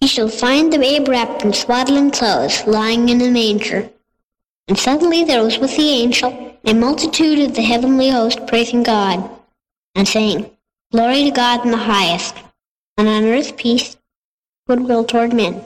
Ye shall find the babe wrapped in swaddling clothes, lying in a manger. And suddenly there was with the angel a multitude of the heavenly host praising God, and saying, Glory to God in the highest, and on earth peace, goodwill toward men.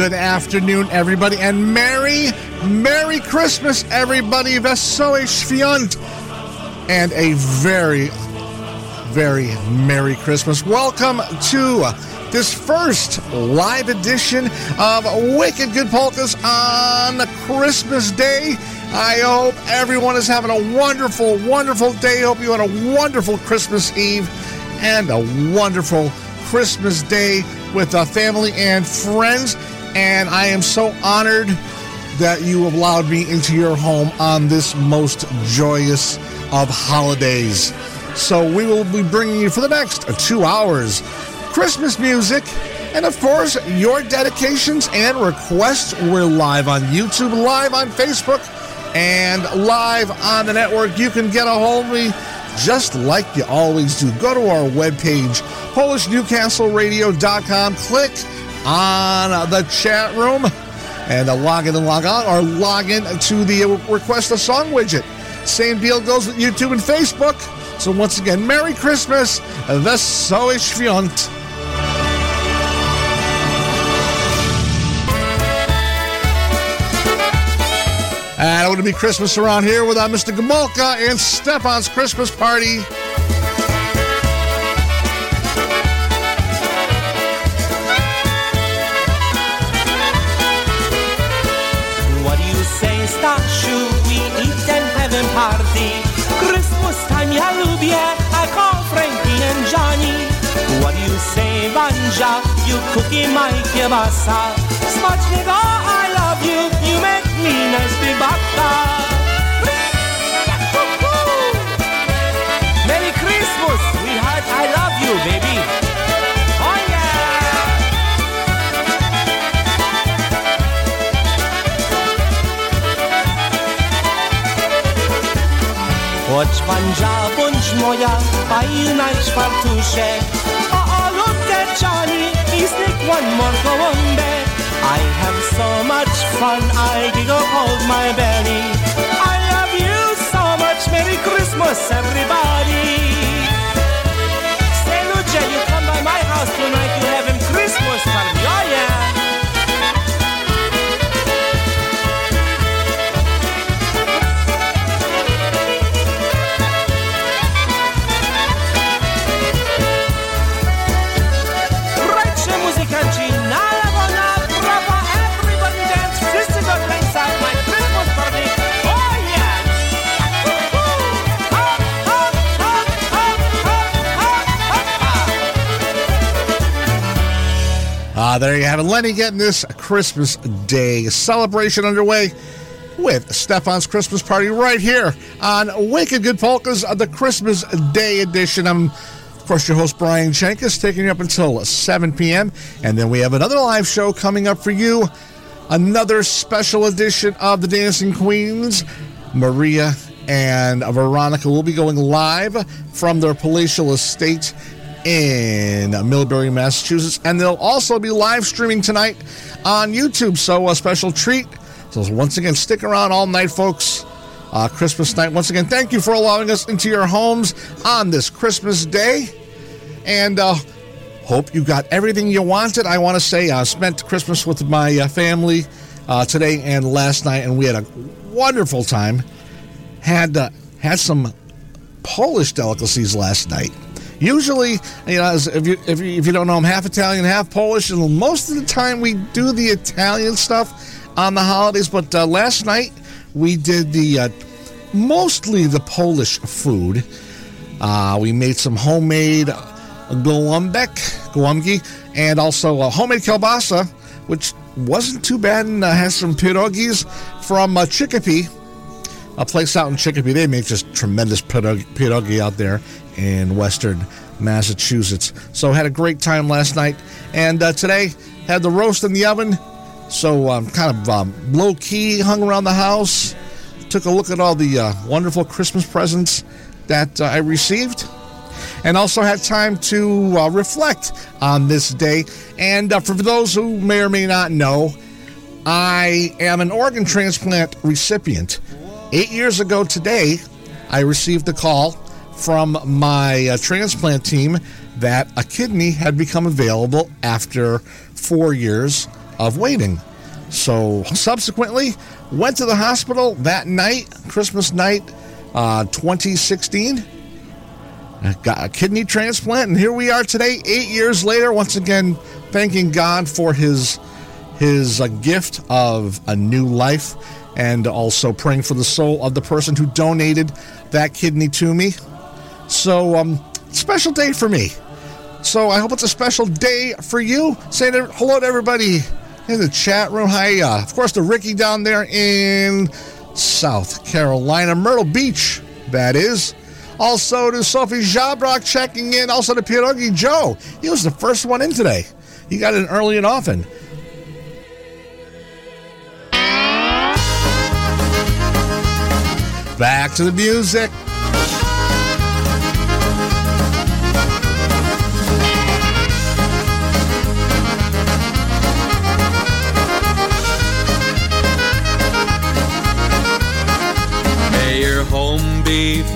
Good afternoon, everybody, and Merry, Merry Christmas, everybody. Vesoe Świąt, and a very, very Merry Christmas. Welcome to this first live edition of Wicked Good Polkas on Christmas Day. I hope everyone is having a wonderful, wonderful day. Hope you had a wonderful Christmas Eve and a wonderful Christmas Day with a family and friends and I am so honored that you have allowed me into your home on this most joyous of holidays. So we will be bringing you for the next two hours Christmas music. And of course, your dedications and requests. We're live on YouTube, live on Facebook, and live on the network. You can get a hold of me just like you always do. Go to our webpage, PolishNewcastleRadio.com. Click on the chat room and log in and log on or log in to the request a song widget. Same deal goes with YouTube and Facebook. So once again, Merry Christmas, Wesołe Świąt. And it would be Christmas around here with uh, Mr. Gomulka and Stefan's Christmas party. Party. Christmas time ja lubię, a call Frankie and Johnny What do you say, Banja? You cookie my kielbasa Smacznego I love you, you make me nice bibaka Merry Christmas, sweetheart, I love you, baby Bądź moja, fajna czwartusze A more go I have so much fun, I giggle hold my belly. I love you so much, Merry Christmas everybody. Say Lucia, you come by my house tonight, you having Ah, there you have it. Lenny getting this Christmas Day celebration underway with Stefan's Christmas Party right here on Wicked Good Polkas, the Christmas Day edition. I'm, of course, your host, Brian Chenkus, taking you up until 7 p.m. And then we have another live show coming up for you, another special edition of the Dancing Queens. Maria and Veronica will be going live from their palatial estate in Millbury, Massachusetts. And they'll also be live streaming tonight on YouTube. So, a special treat. So, once again, stick around all night, folks. Uh, Christmas night. Once again, thank you for allowing us into your homes on this Christmas day. And uh, hope you got everything you wanted. I want to say I spent Christmas with my uh, family uh, today and last night, and we had a wonderful time. Had uh, had some Polish delicacies last night. Usually, you know, if you, if you if you don't know, I'm half Italian, half Polish, and most of the time we do the Italian stuff on the holidays. But uh, last night we did the uh, mostly the Polish food. Uh, we made some homemade golumbek, golumgi, and also a homemade kielbasa, which wasn't too bad, and uh, has some pierogies from uh, Chicopee, a place out in Chicopee. They make just tremendous pierogi, pierogi out there in western Massachusetts. So had a great time last night, and uh, today had the roast in the oven. So um, kind of um, low key, hung around the house, took a look at all the uh, wonderful Christmas presents that uh, I received, and also had time to uh, reflect on this day. And uh, for those who may or may not know, I am an organ transplant recipient. Eight years ago today, I received a call from my uh, transplant team that a kidney had become available after four years of waiting. So, subsequently, went to the hospital that night, Christmas night, uh, 2016. Got a kidney transplant, and here we are today, eight years later. Once again, thanking God for His His uh, gift of a new life, and also praying for the soul of the person who donated that kidney to me. So, um, special day for me. So I hope it's a special day for you. Say hello to everybody in the chat room. Hi, uh, of course, to Ricky down there in South Carolina, Myrtle Beach, that is. Also to Sophie Jabrock checking in. Also to Pierogi Joe. He was the first one in today. He got in early and often. Back to the music.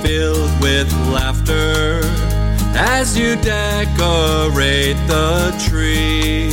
Filled with laughter as you decorate the tree.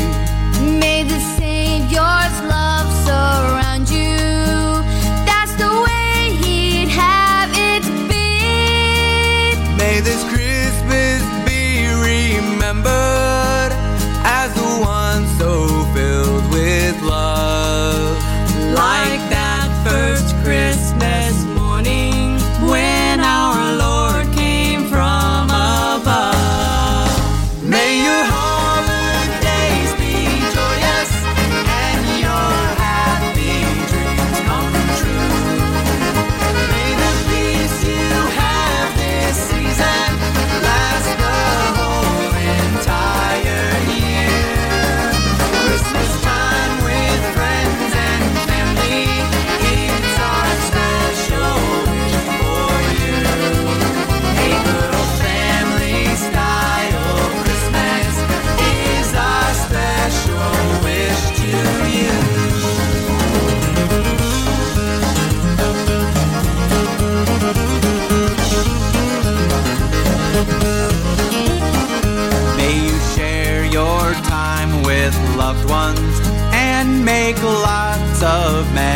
make lots of men.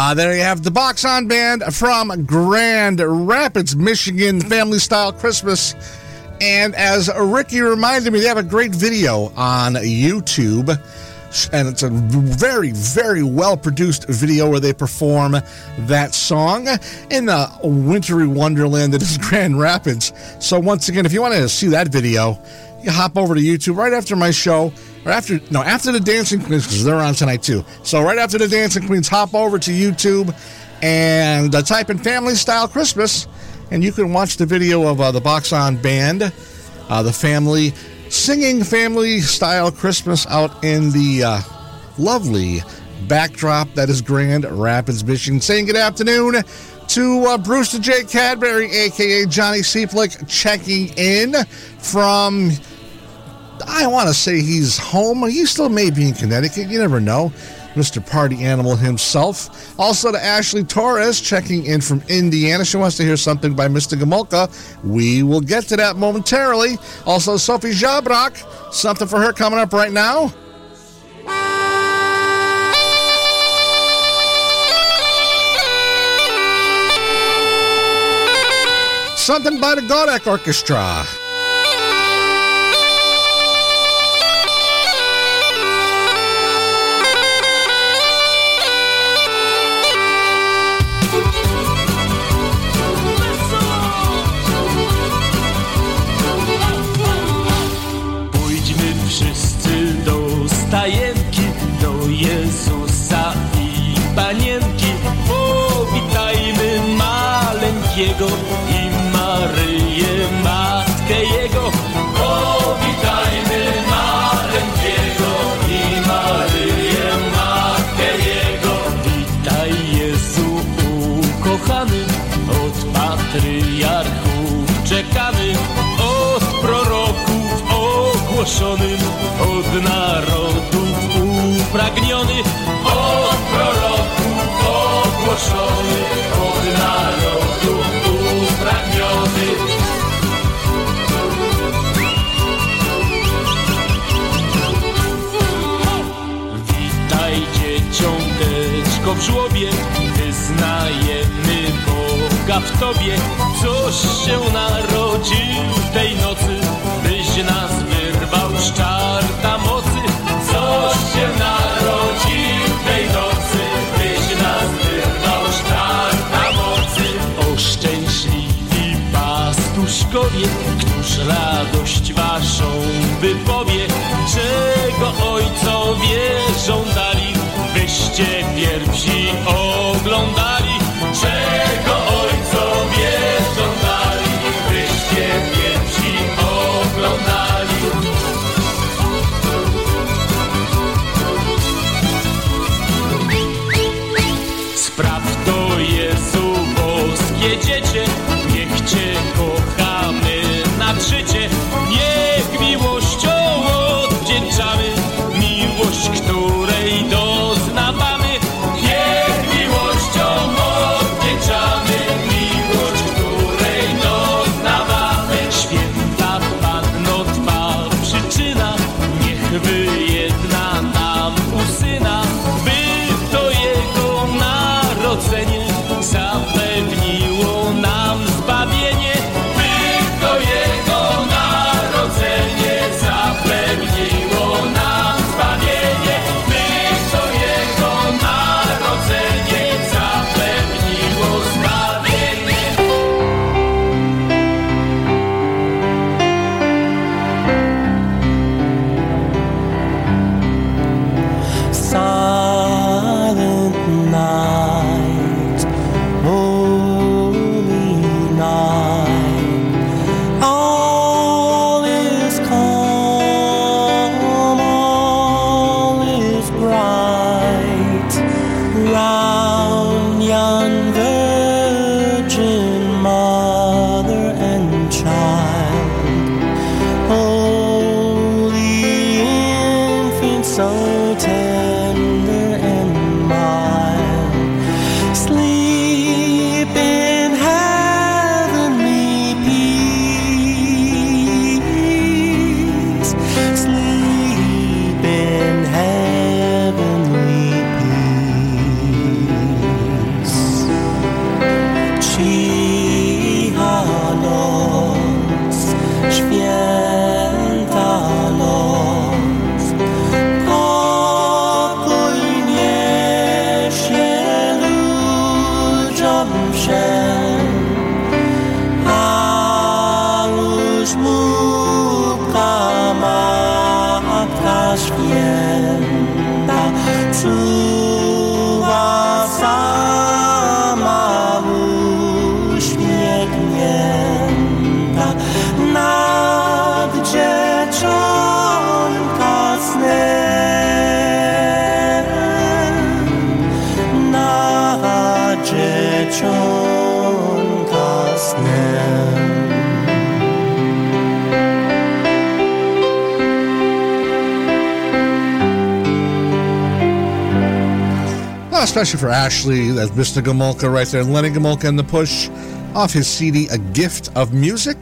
Uh, there you have the Box On Band from Grand Rapids, Michigan, family style Christmas. And as Ricky reminded me, they have a great video on YouTube. And it's a very, very well produced video where they perform that song in the wintry wonderland that is Grand Rapids. So, once again, if you want to see that video, you hop over to YouTube right after my show or after no after the Dancing Queens because they're on tonight too. So right after the Dancing Queens, hop over to YouTube and uh, type in Family Style Christmas, and you can watch the video of uh, the Box On Band, uh, the family singing Family Style Christmas out in the uh, lovely backdrop that is Grand Rapids, Michigan. Saying good afternoon to uh, Brewster J. Cadbury, aka Johnny Seaflick, checking in from I want to say he's home. He still may be in Connecticut. You never know. Mr. Party Animal himself. Also to Ashley Torres checking in from Indiana. She wants to hear something by Mr. Gomulka. We will get to that momentarily. Also, Sophie Jabrak. Something for her coming up right now. Something by the Godek Orchestra. Ogłoszonym, od narodów upragniony, od proroków ogłoszony, od narodów upragniony. Witaj dzieciąteczko w żłobie, wyznajemy Boga w Tobie, coś się narodził tej nocy, byś nas wyrwał z czarta mocy. Coś się narodził tej nocy, byś nas wyrwał z mocy. O szczęśliwi pastuszkowie, któż radość waszą wypowie, czego ojcowie żądali, byście pierwsi especially for Ashley. That's Mr. Gomulka right there. Lenny Gomulka and the push off his CD, A Gift of Music.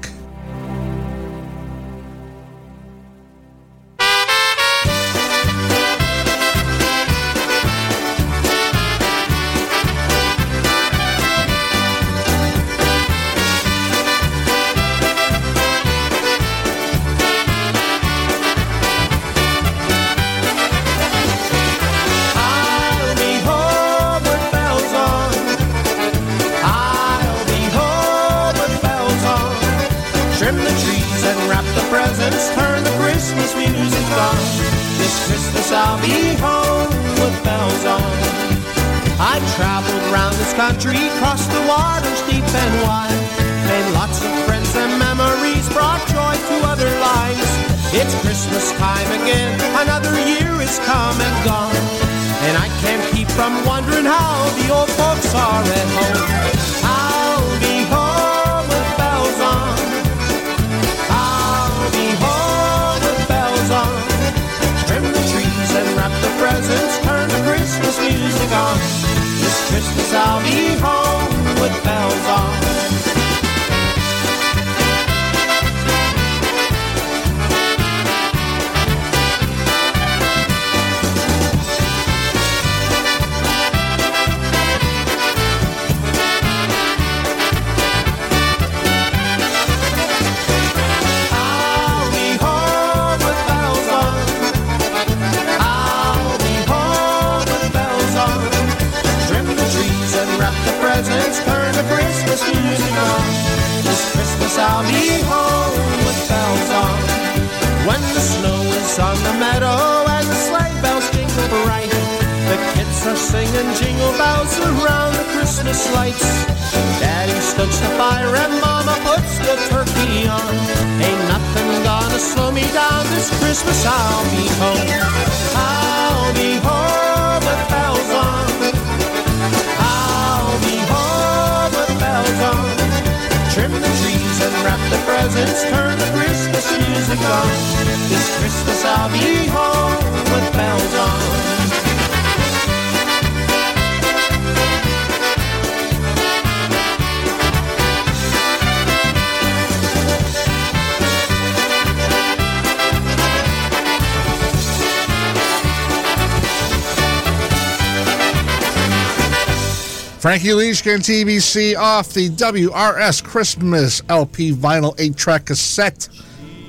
I'll be. and jingle bells around the Christmas lights. Daddy stokes the fire and Mama puts the turkey on. Ain't nothing gonna slow me down this Christmas. I'll be home. I'll be home with bells on. I'll be home with bells on. Trim the trees and wrap the presents. Turn the Christmas music on. This Christmas I'll be home with bells on. Frankie Leishkin and TBC off the WRS Christmas LP vinyl 8 track cassette.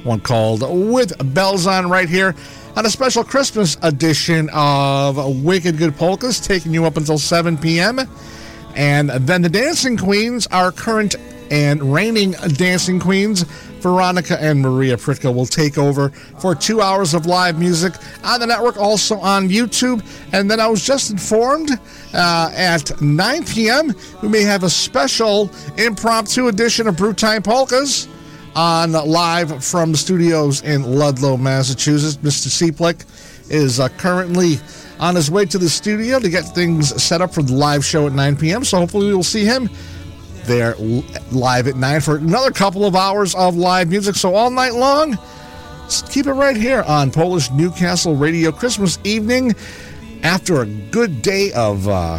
One called With Bells On right here on a special Christmas edition of Wicked Good Polkas, taking you up until 7 p.m. And then the Dancing Queens, our current and reigning Dancing Queens, Veronica and Maria Pritka will take over for two hours of live music on the network, also on YouTube. And then I was just informed uh, at 9 p.m., we may have a special impromptu edition of Time Polkas on live from studios in Ludlow, Massachusetts. Mr. Seaplick is uh, currently on his way to the studio to get things set up for the live show at 9 p.m. So hopefully we will see him there live at 9 for another couple of hours of live music. So all night long, keep it right here on Polish Newcastle Radio Christmas evening after a good day of uh,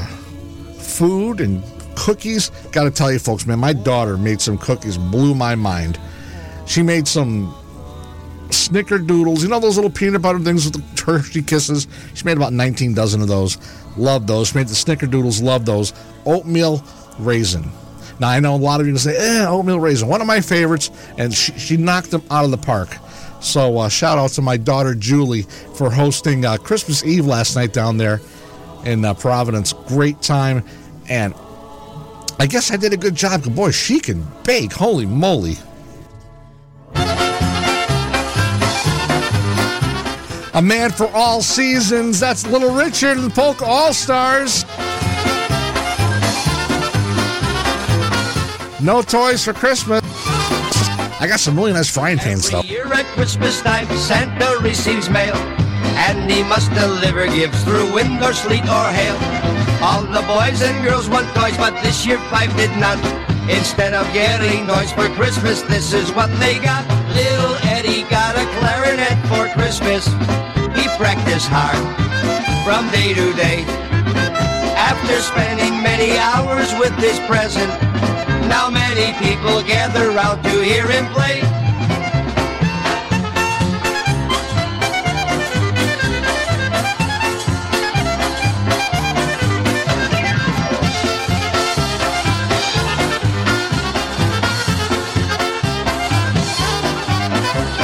food and cookies. Got to tell you, folks, man, my daughter made some cookies, blew my mind. She made some snickerdoodles, you know, those little peanut butter things with the turkey kisses. She made about 19 dozen of those. Love those. She made the snickerdoodles, love those. Oatmeal raisin. Now, I know a lot of you say, eh, oatmeal raisin, one of my favorites, and she, she knocked them out of the park. So, uh, shout out to my daughter Julie for hosting uh, Christmas Eve last night down there in uh, Providence. Great time. And I guess I did a good job. Boy, she can bake. Holy moly. A man for all seasons. That's Little Richard and the Polka All Stars. No toys for Christmas. I got some really nice frying pans though. Every year at Christmas time, Santa receives mail, and he must deliver gifts through wind or sleet or hail. All the boys and girls want toys, but this year five did not. Instead of getting toys for Christmas, this is what they got. Little Eddie got a clarinet for Christmas. He practiced hard from day to day. After spending many hours with this present, now many people gather out to hear him play.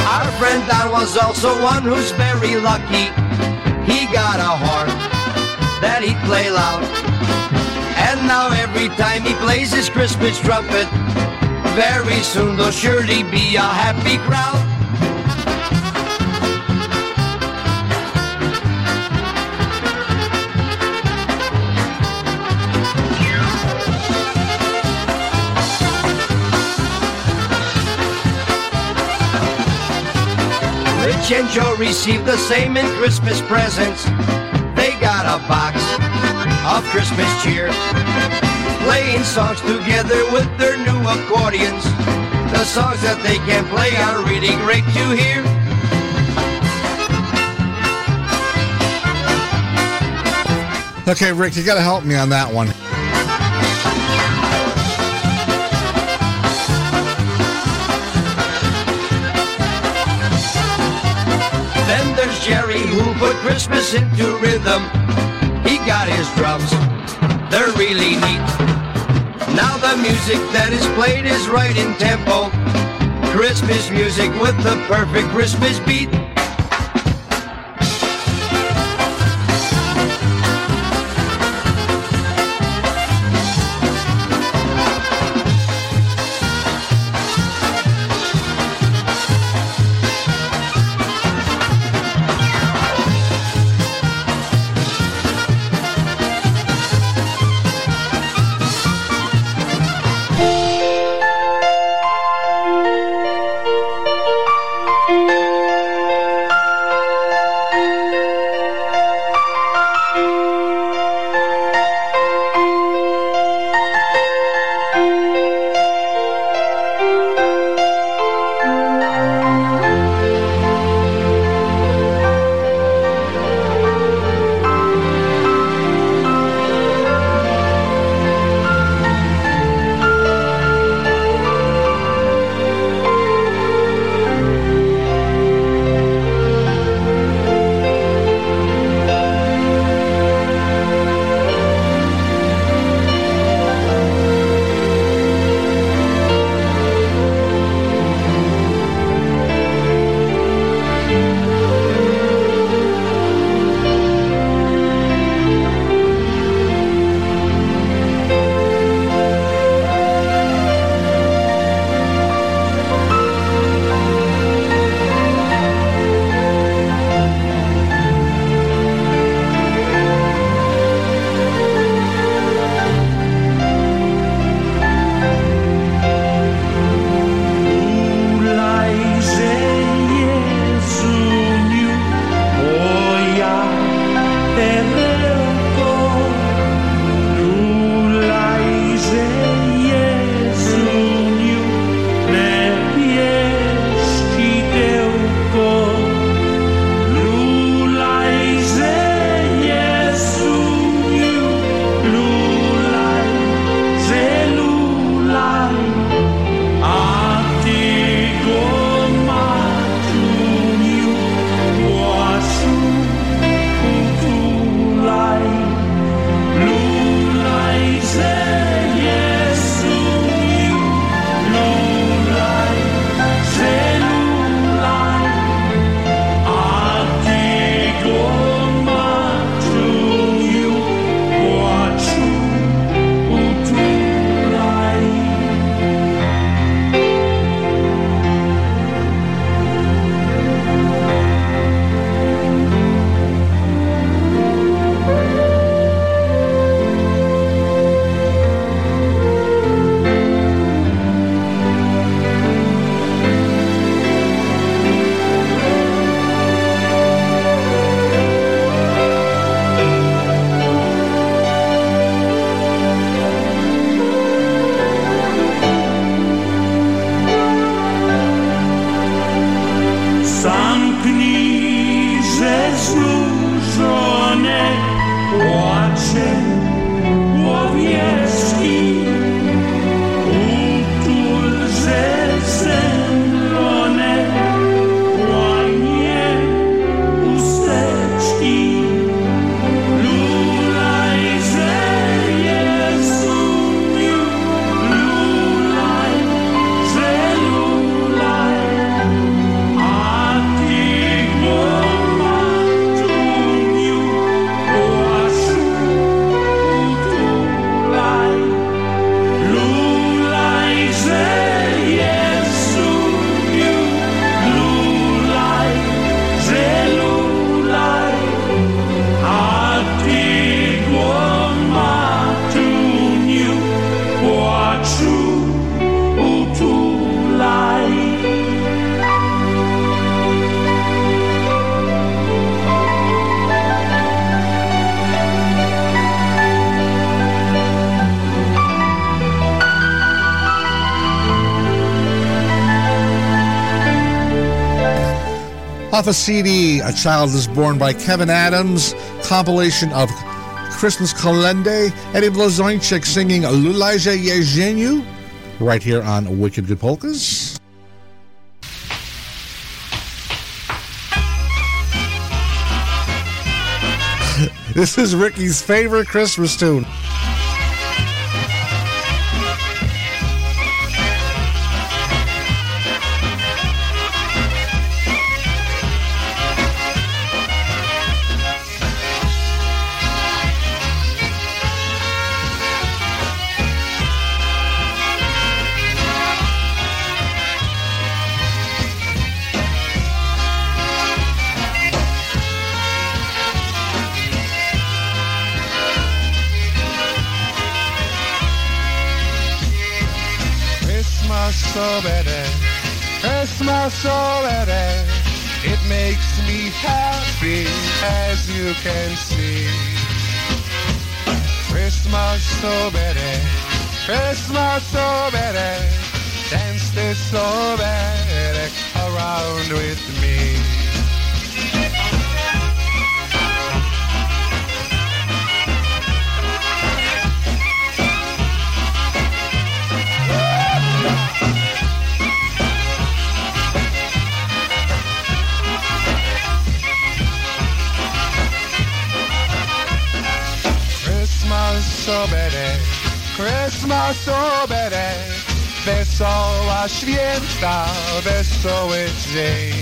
Our friend Don was also one who's very lucky. He got a horn that he'd play loud. Now every time he plays his Christmas trumpet, very soon there'll surely be a happy crowd. Rich and Joe received the same in Christmas presents. They got a box of Christmas cheer. Playing songs together with their new accordions. The songs that they can play are really great to hear. Okay, Rick, you got to help me on that one. Then there's Jerry who put Christmas into rhythm. Got his drums, they're really neat. Now the music that is played is right in tempo. Christmas music with the perfect Christmas beat. Off a CD, A Child is Born by Kevin Adams, compilation of Christmas Kalende, Eddie Blazonczyk singing Lulajże Jezuniu, right here on Wicked Good Polkas. this is Ricky's favorite Christmas tune. Christmas so better. Dance this so better around with me. Christmas so better, wesoła święta, wesoły dzień.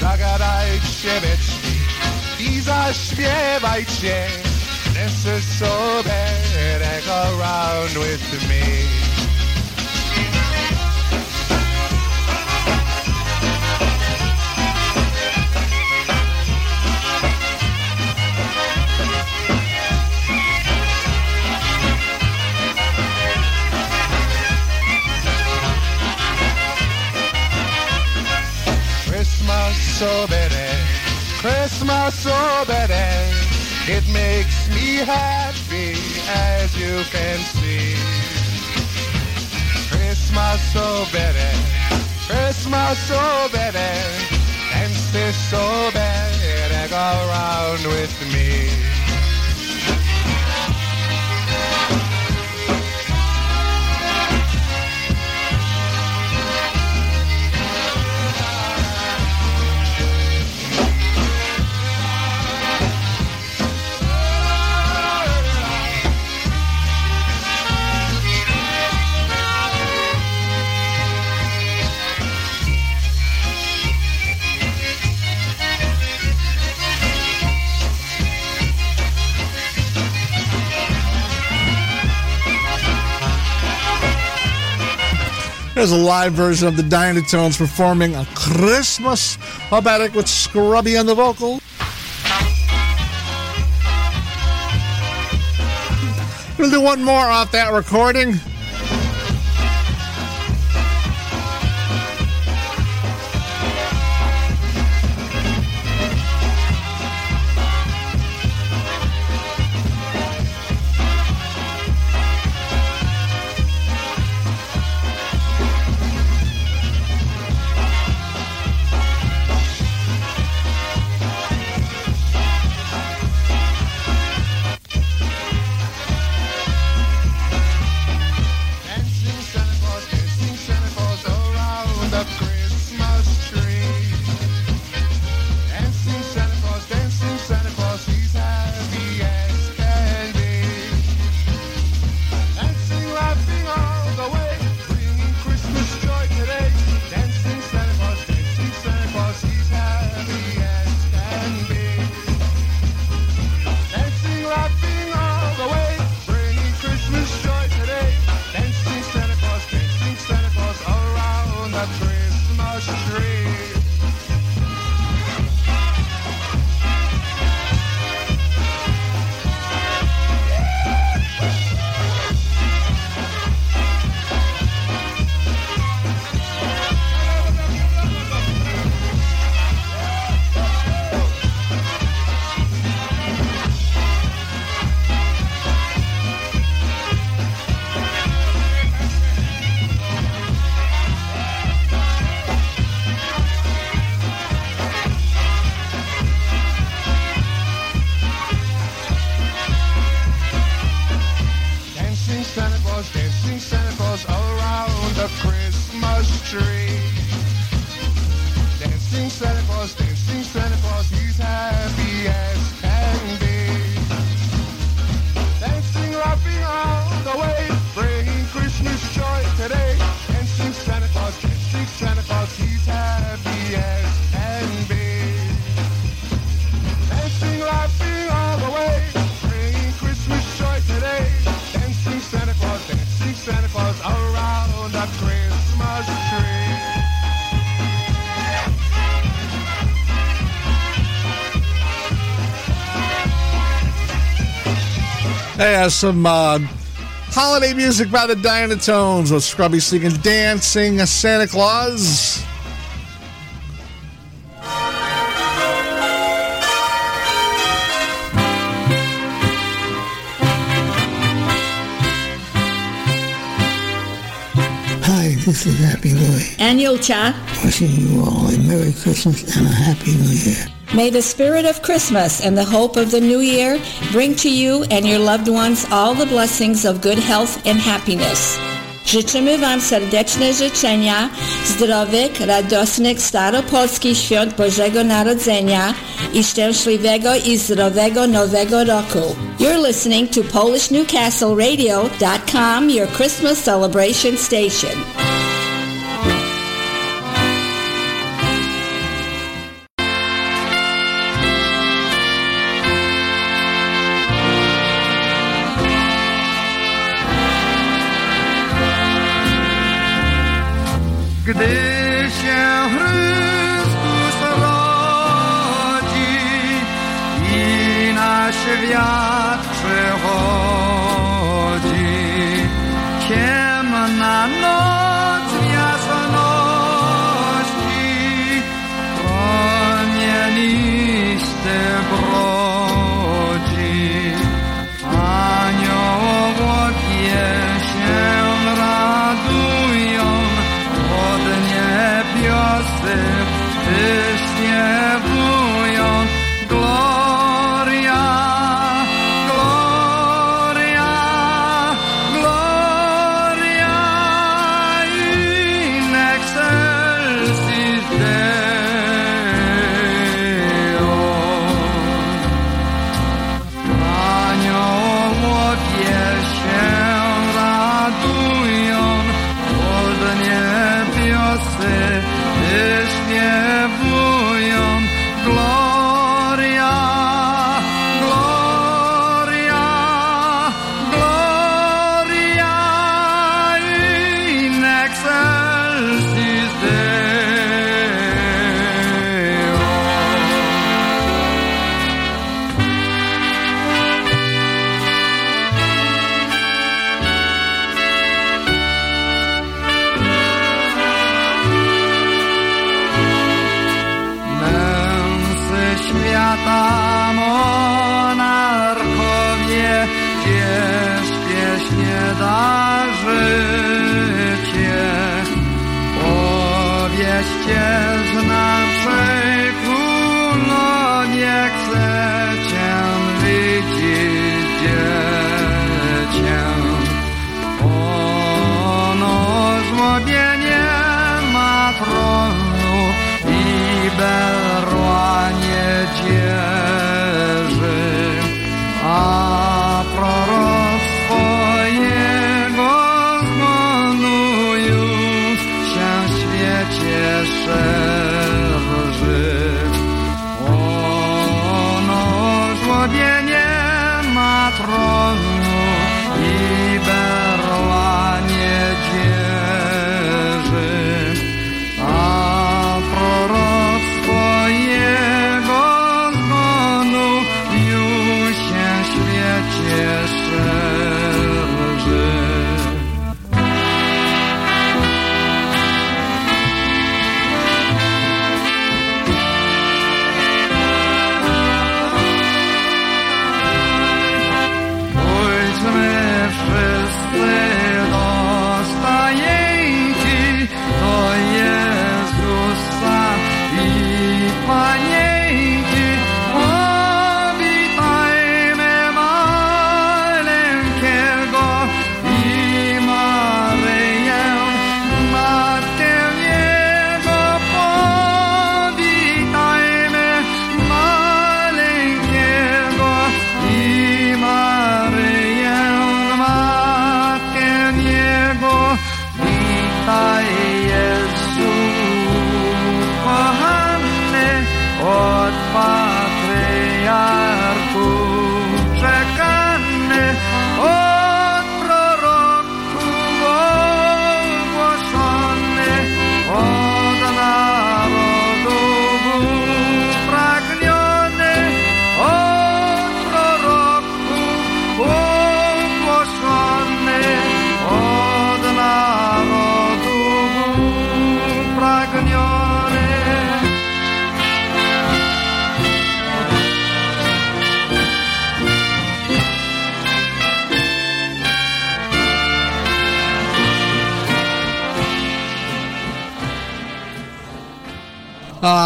Zagadajcie i zaśpiewajcie, this is so better, around with me. Christmas so better. It makes me happy as you can see. Christmas so better, Christmas so better. And this so better go around with me. There's a live version of the Dynatones performing a Christmas Hobatic with Scrubby on the vocal. We'll do one more off that recording. Some uh, holiday music by the Dynatones with Scrubby singing Dancing Santa Claus. Hi, this is Happy Louie. And Julcia. Wishing you all a Merry Christmas and a Happy New Year. May the spirit of Christmas and the hope of the new year bring to you and your loved ones all the blessings of good health and happiness. Życzymy Wam serdeczne życzenia, zdrowych, radosnych, staropolskich świąt Bożego Narodzenia i szczęśliwego i zdrowego Nowego Roku. You're listening to PolishNewcastleRadio.com, your Christmas celebration station. Gdy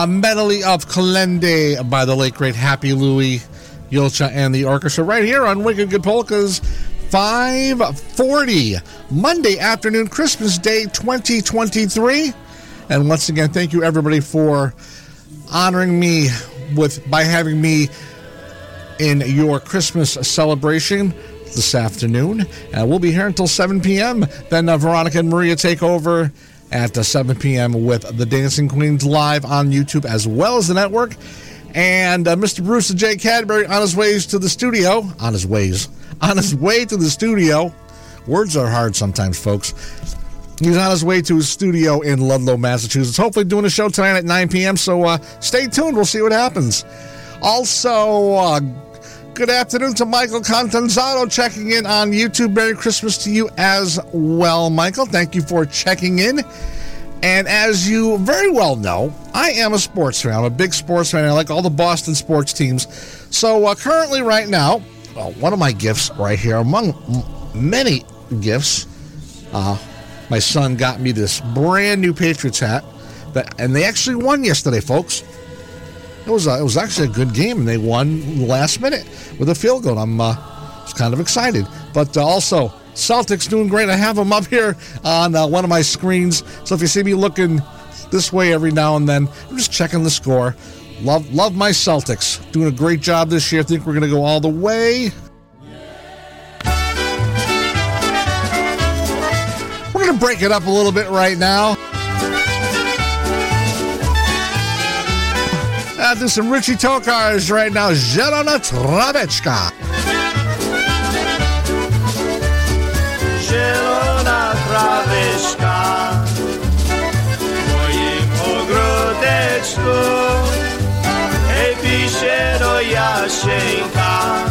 uh, medley of Kalende by the late great Happy Louie Julcia and the orchestra right here on Wicked Good Polkas 540 Monday afternoon, Christmas Day 2023. And once again, thank you everybody for honoring me with by having me in your Christmas celebration this afternoon. We'll be here until 7 p.m. Then uh, Veronica and Maria take over at uh, 7 p.m. with the Dancing Queens live on YouTube as well as the network. And uh, Mr. Bruce J. Cadbury on his ways to the studio, on his ways, on his way to the studio. Words are hard sometimes, folks. He's on his way to his studio in Ludlow, Massachusetts. Hopefully, doing a show tonight at 9 p.m. So uh, stay tuned. We'll see what happens. Also, uh, good afternoon to Michael Contanzato checking in on YouTube. Merry Christmas to you as well, Michael. Thank you for checking in. And as you very well know, I am a sports fan. I'm a big sports fan. I like all the Boston sports teams. So, uh, currently, right now, well, one of my gifts right here, among many gifts, uh, my son got me this brand new Patriots hat, that, and they actually won yesterday, folks. It was uh, it was actually a good game, and they won last minute with a field goal. I'm uh, kind of excited, but uh, also Celtics doing great. I have them up here on uh, one of my screens, so if you see me looking this way every now and then, I'm just checking the score. Love love my Celtics, doing a great job this year. I think we're going to go all the way. We're going to break it up a little bit right now. Do some Richie Tokars right now. Zielona Traweczka. Zielona traweczka. Moim ogródeczku. Hej, pisze do Jasieńka.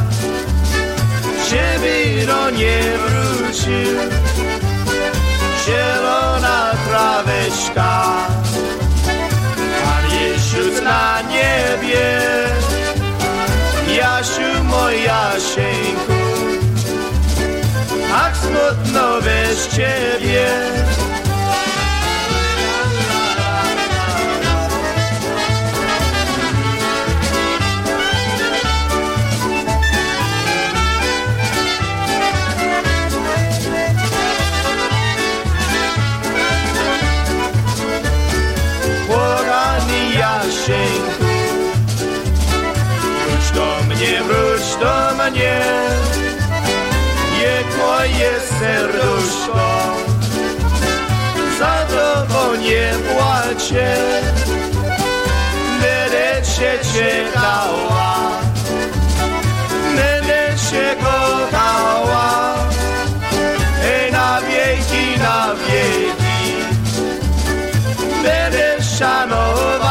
Żeby nie wrócił. Zielona traweczka Jezus na niebie Jasiu, mój Jasieńku tak smutno bez ciebie. Moje serduszko. Za tobą nie płacie. Będę cię czekała będę cię kochała. Ej, na wieki, na wieki. Będę szanowała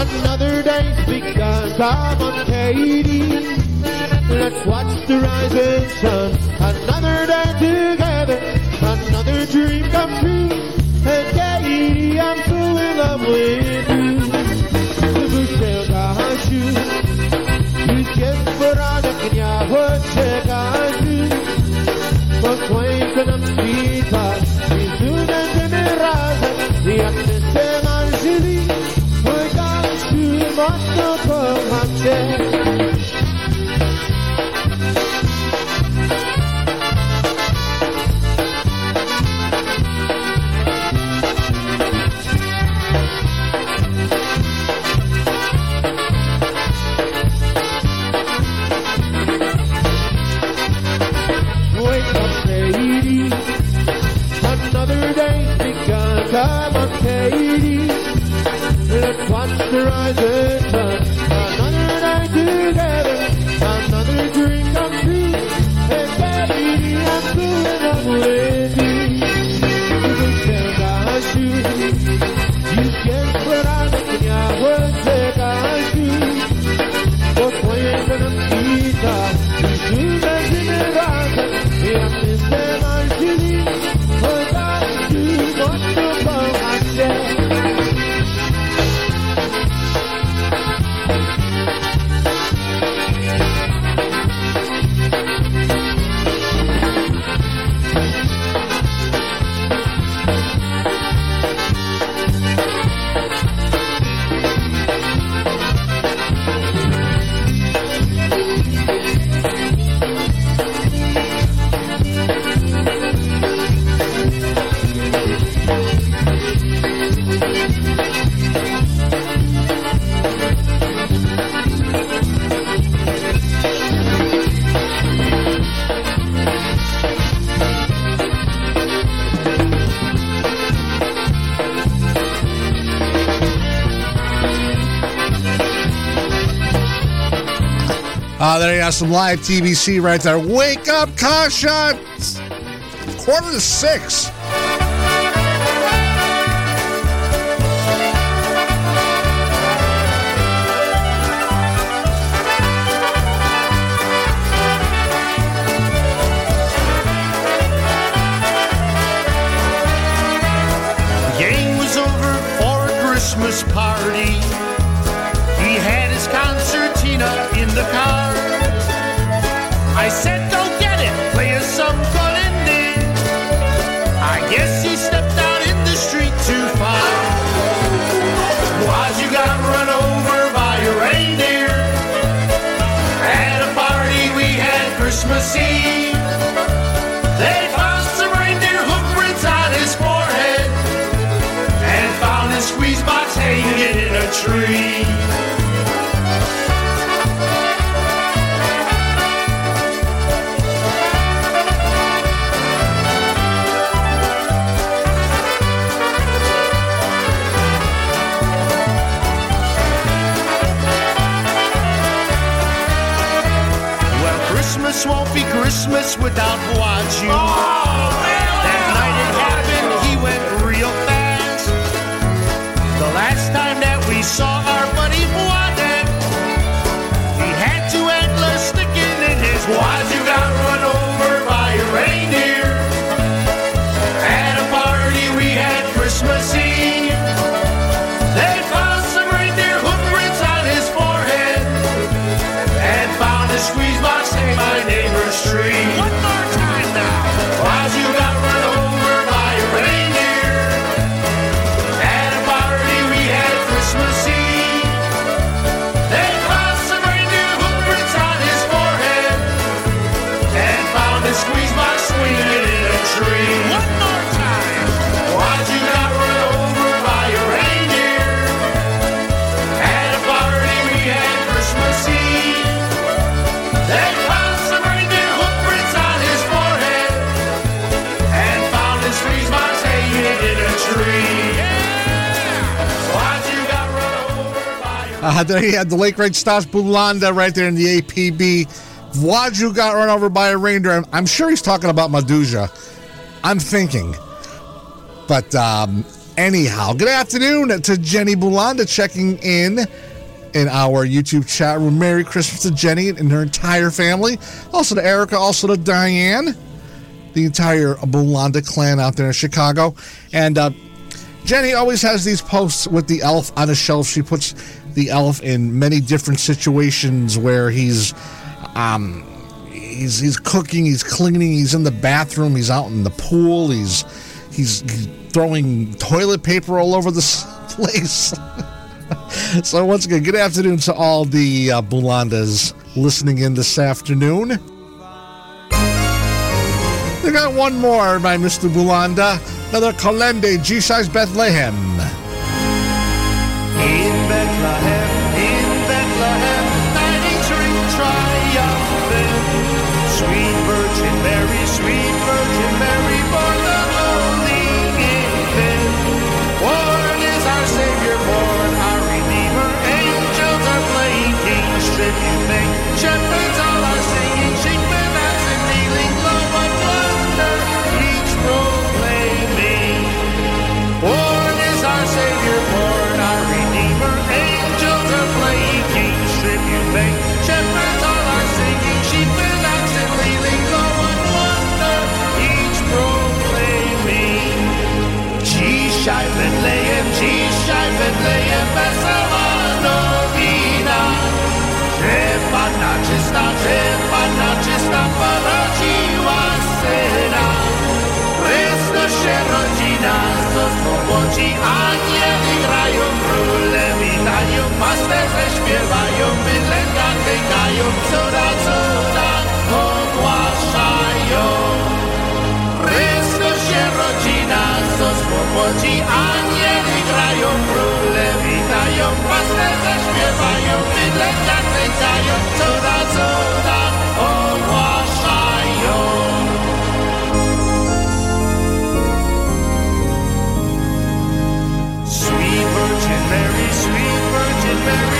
Another day's begun. Come on, Katie. Let's watch the rising sun. Another day together. Another dream come true. Hey, Katie, I'm so in love with you. Kuchekashu, Yukemburana Kenyawa Chekashu, Makwainkanam Sita, Izuna Generaza, Yaknesema Jili, Hamche. Wake up, Katie. Another day's begun. Come on, Katie. Watch the rising sun. Another night together. Another dream come true. Hey, Katie, I'm up with you. Can take shoes. You the Kenyawa take our shoes. Pues pueden quitar. Y tú me generas. Y antes de marchar, pues a tu mucho por hacer. Uh, there you have some live TBC right there. Wake up, Kasha! Quarter to six. We saw you had the late great Stas Bulanda right there in the APB. Waju got run over by a reindeer. I'm, sure he's talking about Medusa. I'm thinking. But um, anyhow, good afternoon to Jenny Bulanda checking in in our YouTube chat room. Merry Christmas to Jenny and her entire family. Also to Erica, also to Diane, the entire Bulanda clan out there in Chicago. And uh, Jenny always has these posts with the elf on a shelf. She puts the elf in many different situations where he's um, he's he's cooking, he's cleaning, he's in the bathroom, he's out in the pool, he's he's, throwing toilet paper all over the place. so once again, good afternoon to all the uh, Bulandas listening in this afternoon. We got one more by Mr. Bulanda, another Kalende. In Bethlehem, Ci Anie wygrają króle, witają, pasterze śpiewają, bydlęka krykają, córa, córa ogłaszają. Chrystus się rodzina, co swobodzi, Anie wygrają króle, witają, pasterze śpiewają, bydlęka krykają, córa, córa Virgin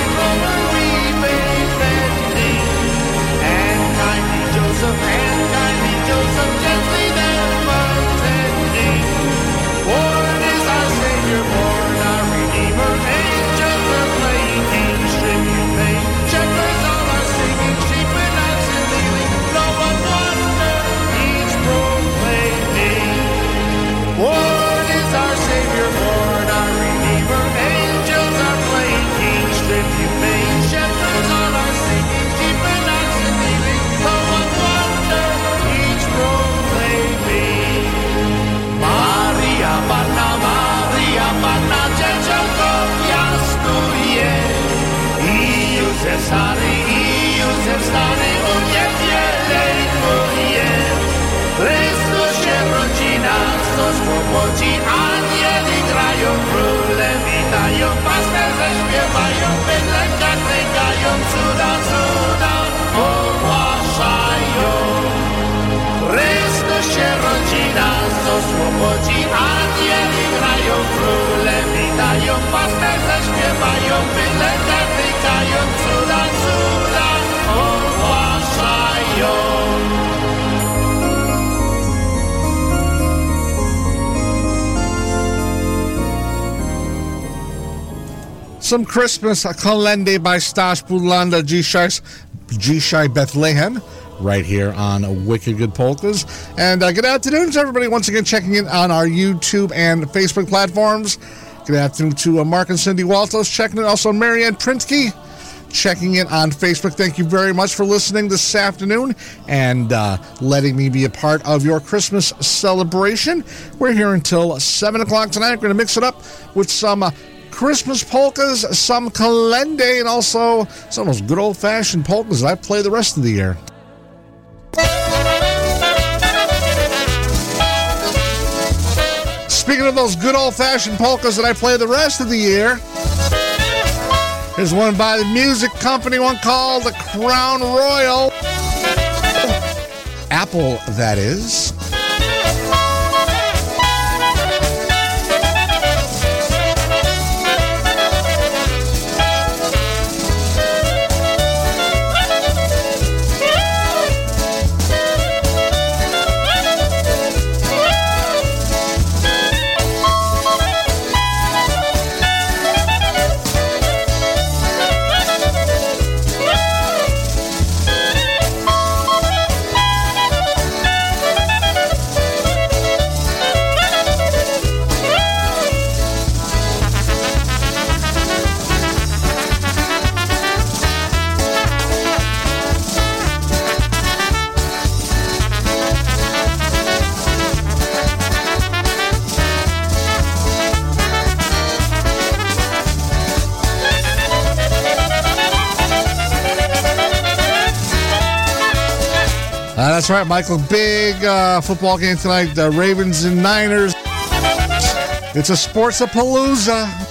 Christmas Kalende by Stas Bulanda Jishai Jishai Bethlehem right here on Wicked Good Polkas. And uh, good afternoon to everybody once again checking in on our YouTube and Facebook platforms. Good afternoon to uh, Mark and Cindy Waltos checking in. Also, Marianne Prinsky checking in on Facebook. Thank you very much for listening this afternoon and uh, letting me be a part of your Christmas celebration. We're here until 7 o'clock tonight. We're going to mix it up with some uh, Christmas polkas, some kalende, and also some of those good old fashioned polkas that I play the rest of the year. Speaking of those good old fashioned polkas that I play the rest of the year, here's one by the music company, one called the Crown Royal. Apple, that is. Uh, that's right, Michael. Big uh, football game tonight. The Ravens and Niners. It's a sports palooza.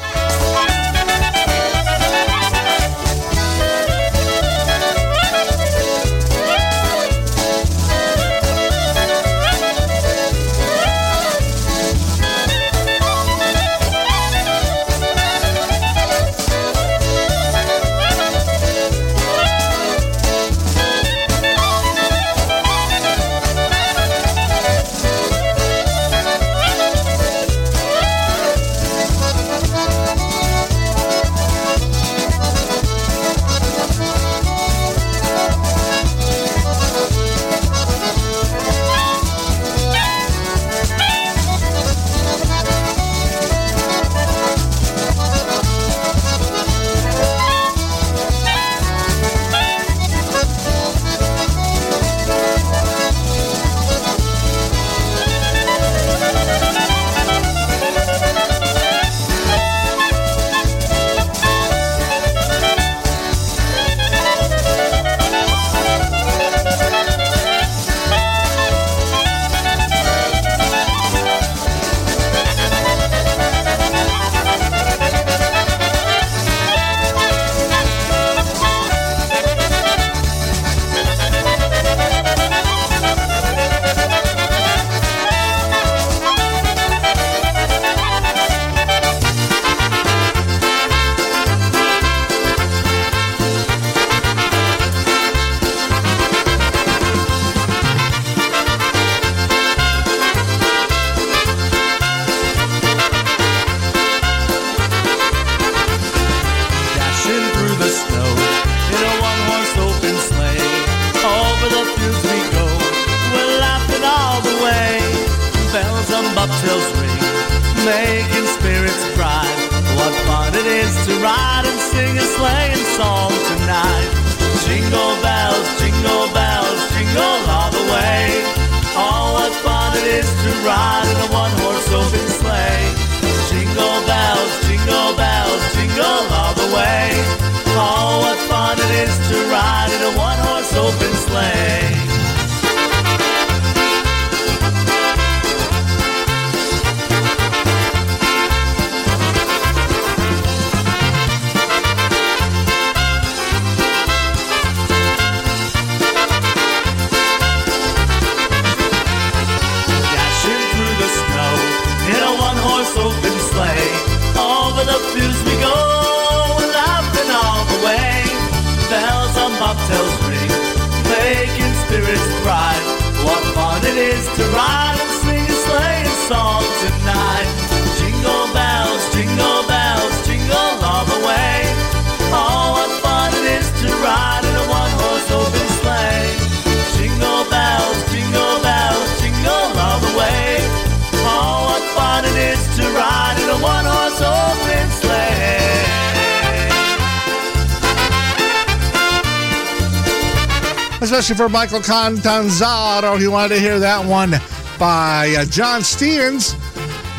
for Michael Contanzaro. He wanted to hear that one by uh, John Stevens.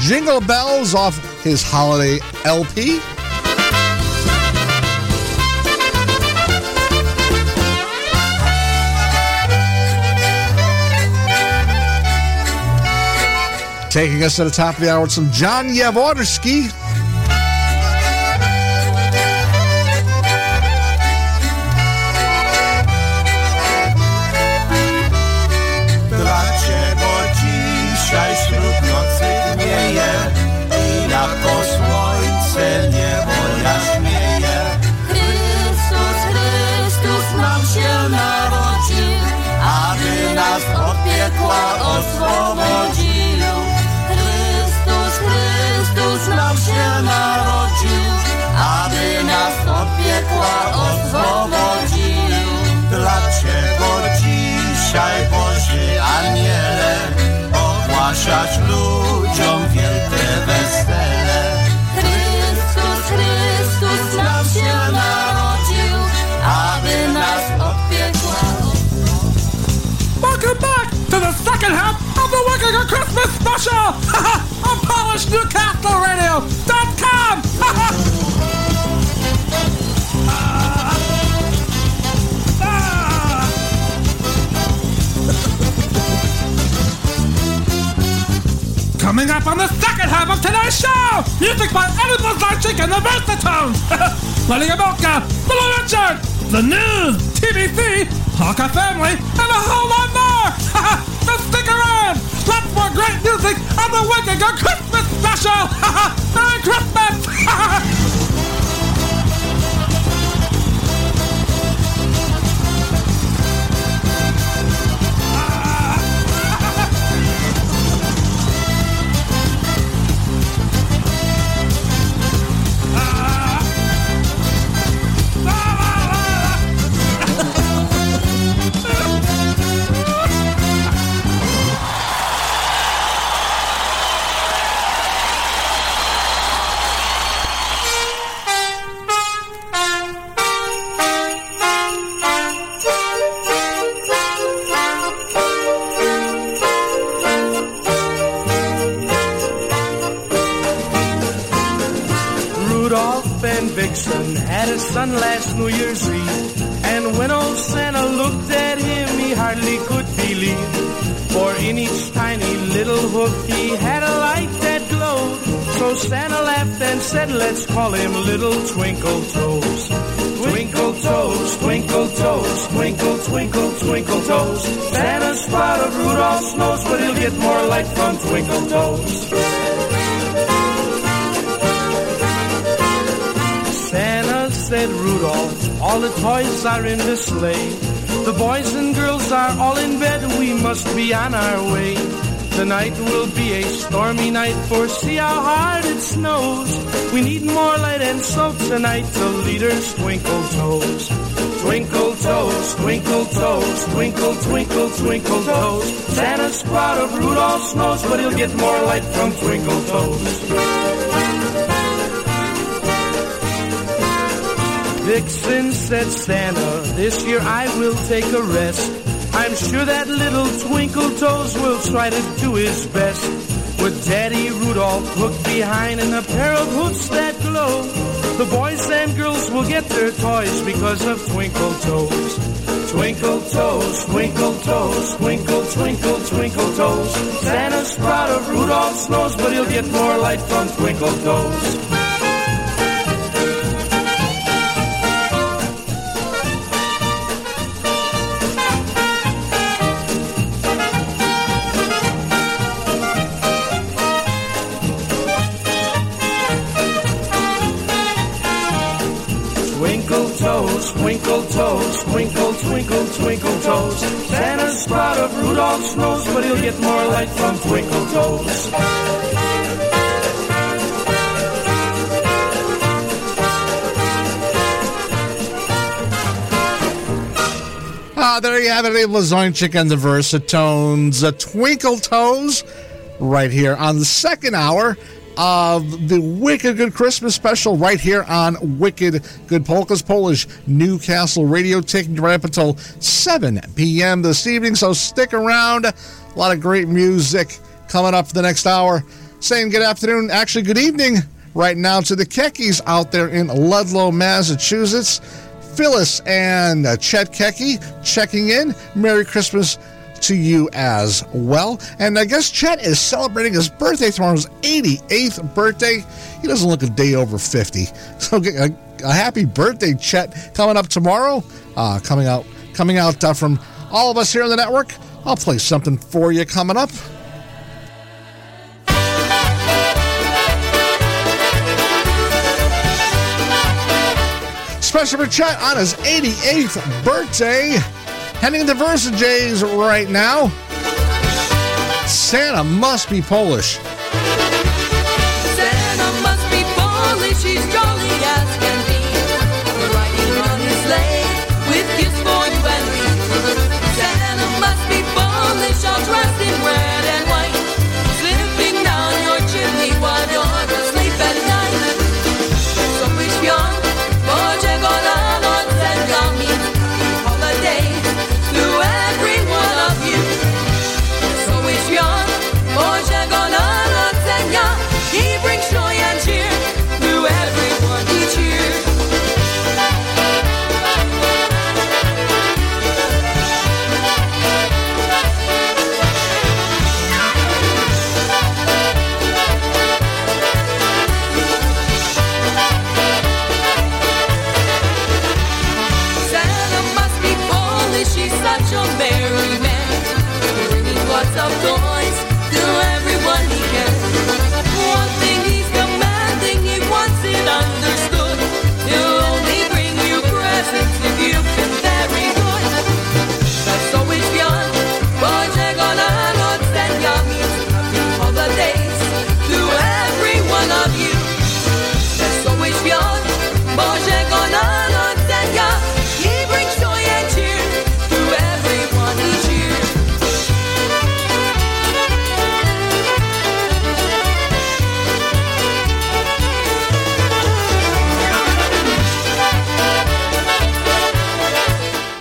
Jingle Bells off his holiday LP. Taking us to the top of the hour with some John Yavorski. ogłaszasz ludziom wielkie wesele. Chrystus, Chrystus nam się narodził, aby nas. Welcome back to the second half of the Wicked Christmas special! on PolishNewcastleRadio.com! Coming up on the second half of today's show, music by Eddie Blazonczyk and the Versatones, Lenny Gomulka, Little Richard, the news, TBC, Polka Family, and a whole lot more! so stick around! Lots more great music on the Wicked Christmas special! Merry Christmas! Are in the sleigh. The boys and girls are all in bed, we must be on our way. Tonight will be a stormy night, for see how hard it snows. We need more light and soap tonight to lead twinkle toes. Twinkle toes, twinkle toes, twinkle, twinkle, twinkle toes. Santa's proud of Rudolph's nose, but he'll get more light from twinkle toes. Vixen said, Santa, this year I will take a rest. I'm sure that little Twinkle Toes will try to do his best. With Daddy Rudolph hooked behind and a pair of hoofs that glow, the boys and girls will get their toys because of Twinkle Toes. Twinkle Toes, Twinkle Toes, Twinkle, Twinkle, Twinkle Toes. Santa's proud of Rudolph's nose, but he'll get more light from Twinkle Toes. Twinkle, twinkle, twinkle toes. Santa's proud of Rudolph's nose, but he'll get more light from twinkle toes. Ah, there you have it, Eddie Blazonczyk and the Versatones, uh, Twinkle Toes, right here on the second hour of the Wicked Good Christmas special, right here on Wicked Good Polkas Polish Newcastle Radio, taking right up until 7 p.m. this evening. So stick around. A lot of great music coming up for the next hour. Saying good afternoon, actually, good evening right now to the Kekis out there in Ludlow, Massachusetts. Phyllis and uh, Chet Kecky checking in. Merry Christmas to you as well. And I guess Chet is celebrating his birthday tomorrow, his 88th birthday. He doesn't look a day over 50. So a, a happy birthday, Chet, coming up tomorrow. Uh, coming out, coming out uh, from all of us here on the network. I'll play something for you coming up. Special for Chet on his 88th birthday. Heading to Versajays right now. Santa must be Polish. Santa must be Polish, he's jolly as can be. Riding on his sleigh with gifts for you and me.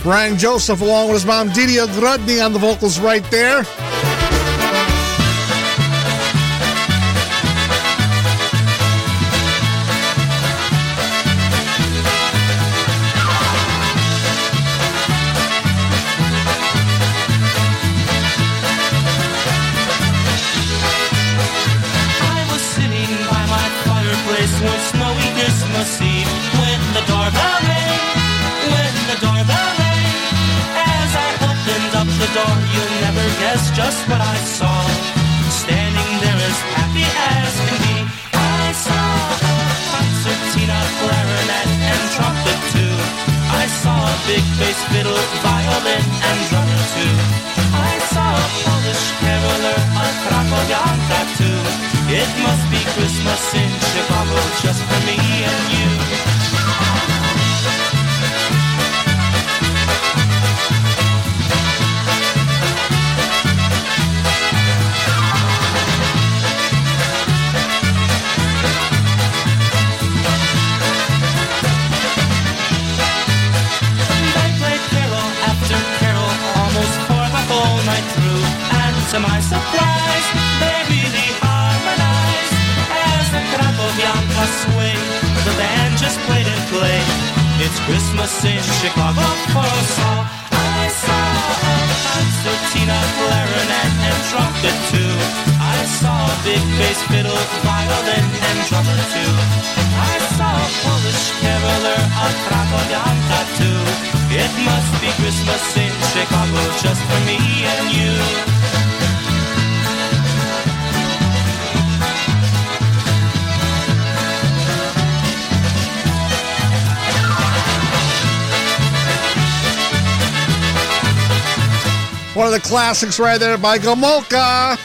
Brian Joseph, along with his mom Didia Grudny on the vocals right there. Just what I saw. Standing there as happy as can be, I saw a concertina, clarinet, and trumpet too. I saw a big bass fiddle, violin, and drummer too. I saw a Polish caroler, a Krakowianka too. It must be Christmas in Chicago just for me and you. Christmas in Chicago for us all. I saw a concertina, clarinet, and trumpet too. I saw a big bass fiddle, violin, and drummer too. I saw a Polish caroler, a Krakowianka too. It must be Christmas in Chicago just for me and you. One of the classics right there by Gomulka.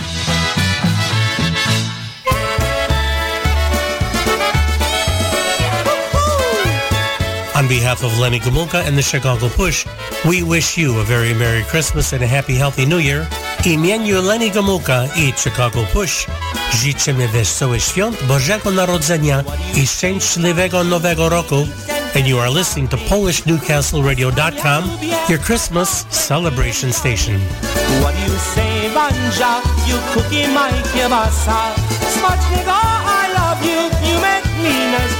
On behalf of Lenny Gomulka and the Chicago Push, we wish you a very Merry Christmas and a Happy Healthy New Year. Imieniu Lenny Gomulka i Chicago Push życzymy wesołych świąt Bożego Narodzenia i szczęśliwego Nowego Roku. And you are listening to PolishNewcastleRadio.com, your Christmas celebration station. What do you say, Banja? You cookie my kielbasa. Smacznego, I love you. You make me nice.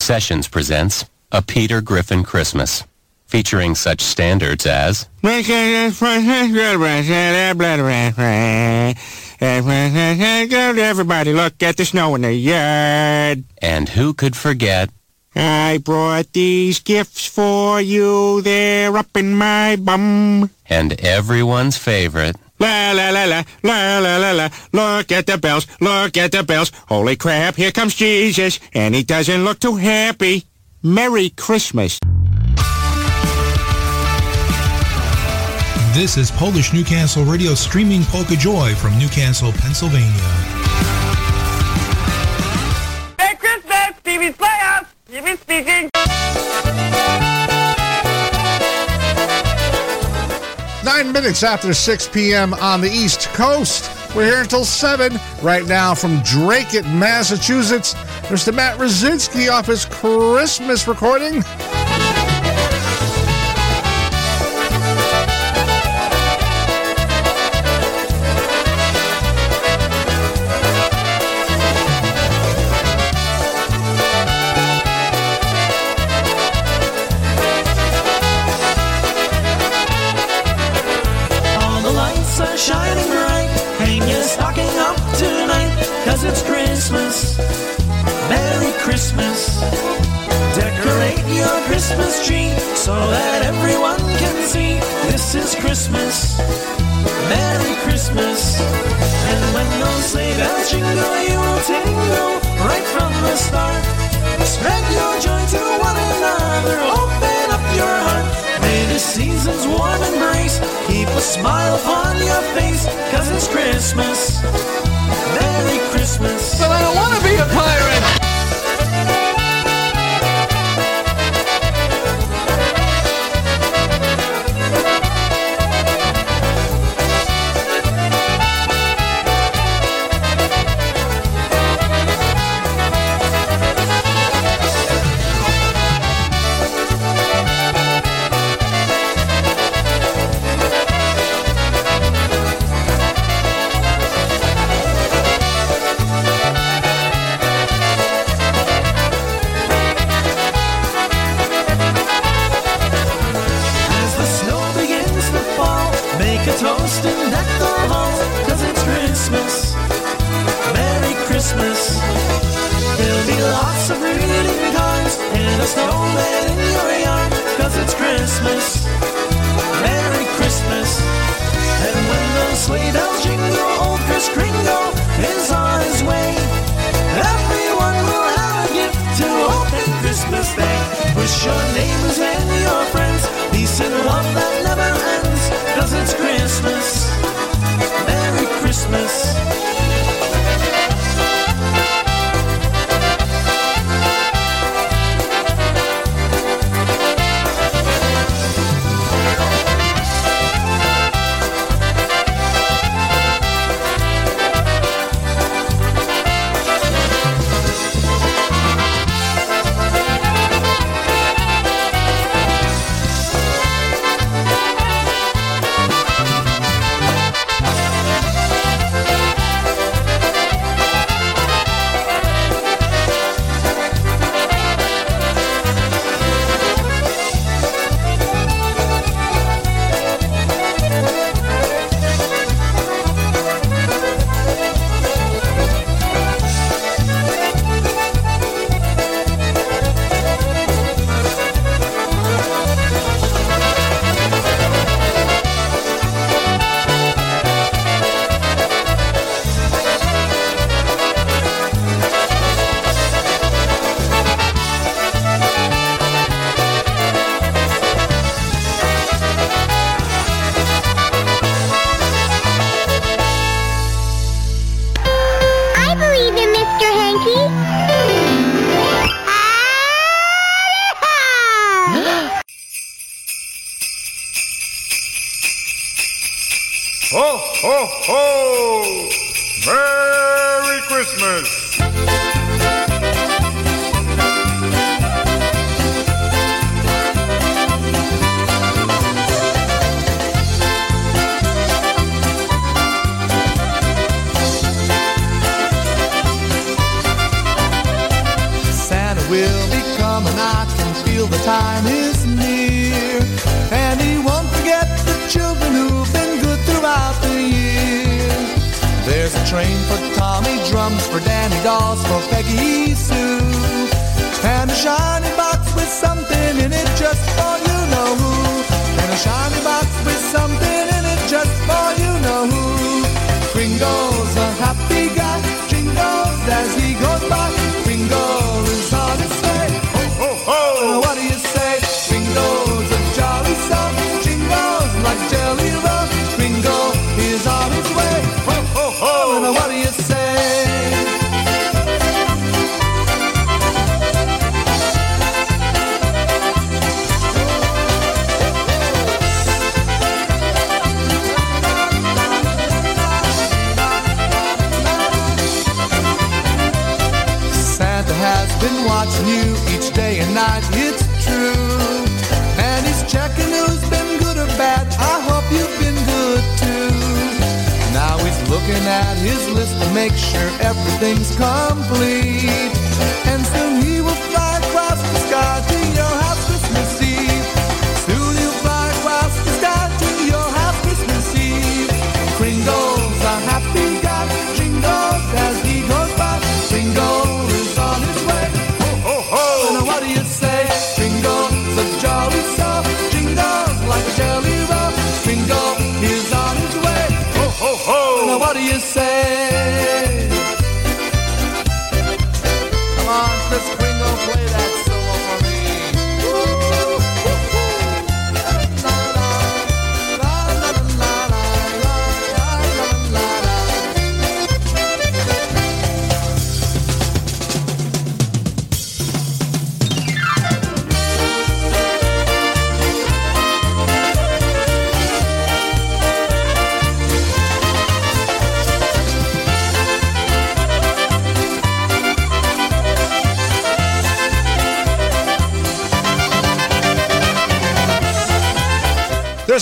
Sessions presents A Peter Griffin Christmas, featuring such standards as Everybody look at the snow in the yard. And Who Could Forget I brought these gifts for you. They're up in my bum. and everyone's favorite La la la la la la la la. Look at the bells. Look at the bells. Holy crap! Here comes Jesus, and he doesn't look too happy. Merry Christmas. This is Polish Newcastle Radio streaming Polka Joy from Newcastle, Pennsylvania. Merry Christmas, TV's TV speaking. Nine minutes after 6 p.m. on the East Coast. We're here until 7. Right now from Dracut Massachusetts, Mr. Matt Rosinski off his Christmas recording. Christmas, Merry Christmas. And when those sleigh bells jingle, you will tingle right from the start. Spread your joy to one another, open up your heart. May the season's warm embrace keep a smile upon your face, cause it's Christmas.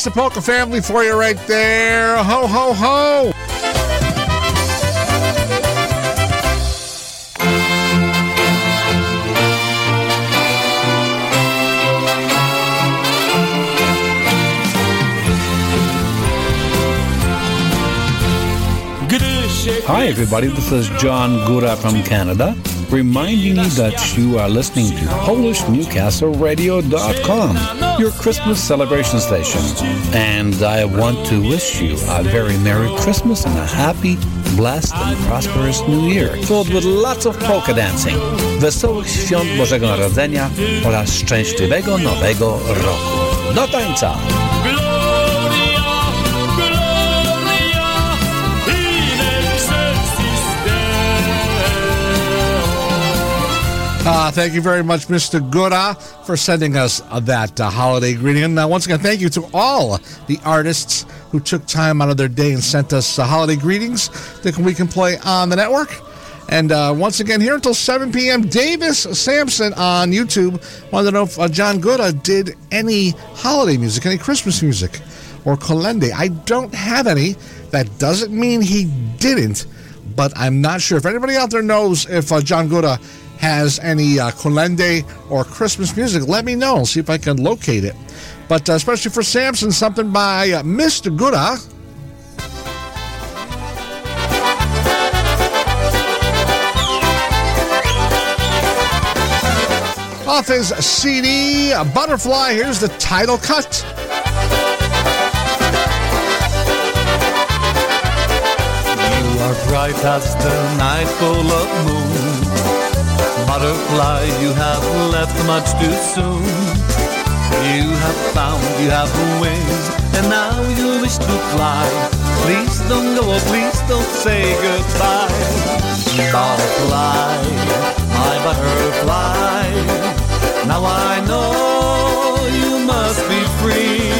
There's the Polka family for you right there. Ho, ho, ho. Hi, everybody. This is John Gura from Canada, reminding you that you are listening to PolishNewcastleRadio.com, your Christmas celebration station. And I want to wish you a very Merry Christmas and a happy, blessed, and prosperous New Year, filled with lots of polka dancing, wesołych świąt Bożego Narodzenia oraz szczęśliwego Nowego Roku. Do tańca! Uh, thank you very much, Mr. Gura, for sending us uh, that uh, holiday greeting. And uh, once again, thank you to all the artists who took time out of their day and sent us uh, holiday greetings that we can play on the network. And uh, once again, here until 7 p.m., Davis Sampson on YouTube wanted to know if John Gura did any holiday music, any Christmas music, or Kolende. I don't have any. That doesn't mean he didn't, but I'm not sure. If anybody out there knows if John Gura has any uh, Kolende or Christmas music, let me know. See if I can locate it. But uh, especially for Samson, something by uh, Mr. Gura. Off his CD, Butterfly, here's the title cut. You are bright as the night full of moon. Butterfly, you have left much too soon. You have found you have wings, and now you wish to fly. Please don't go, oh, please don't say goodbye. Butterfly, my butterfly. Now I know you must be free.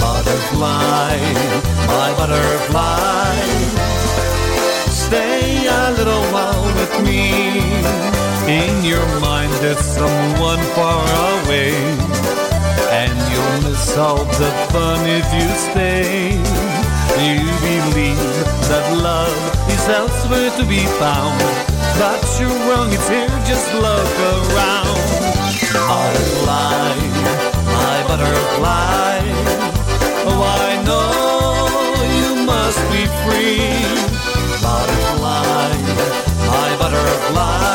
Butterfly, my butterfly. A little while with me. In your mind, there's someone far away. And you'll miss all the fun if you stay. You believe that love is elsewhere to be found. But you're wrong, it's here, just look around. Butterfly, my butterfly. Oh, I know you must be free. Butterfly.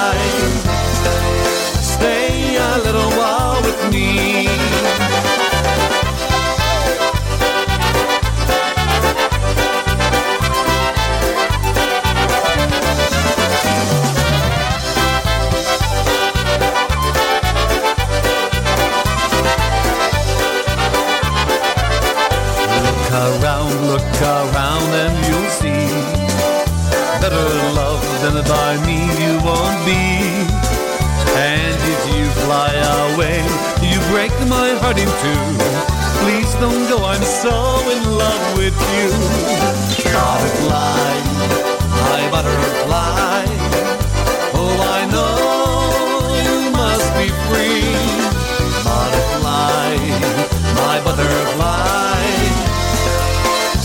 Two. Please don't go, I'm so in love with you. Butterfly, my butterfly. Oh, I know you must be free. Butterfly, my butterfly.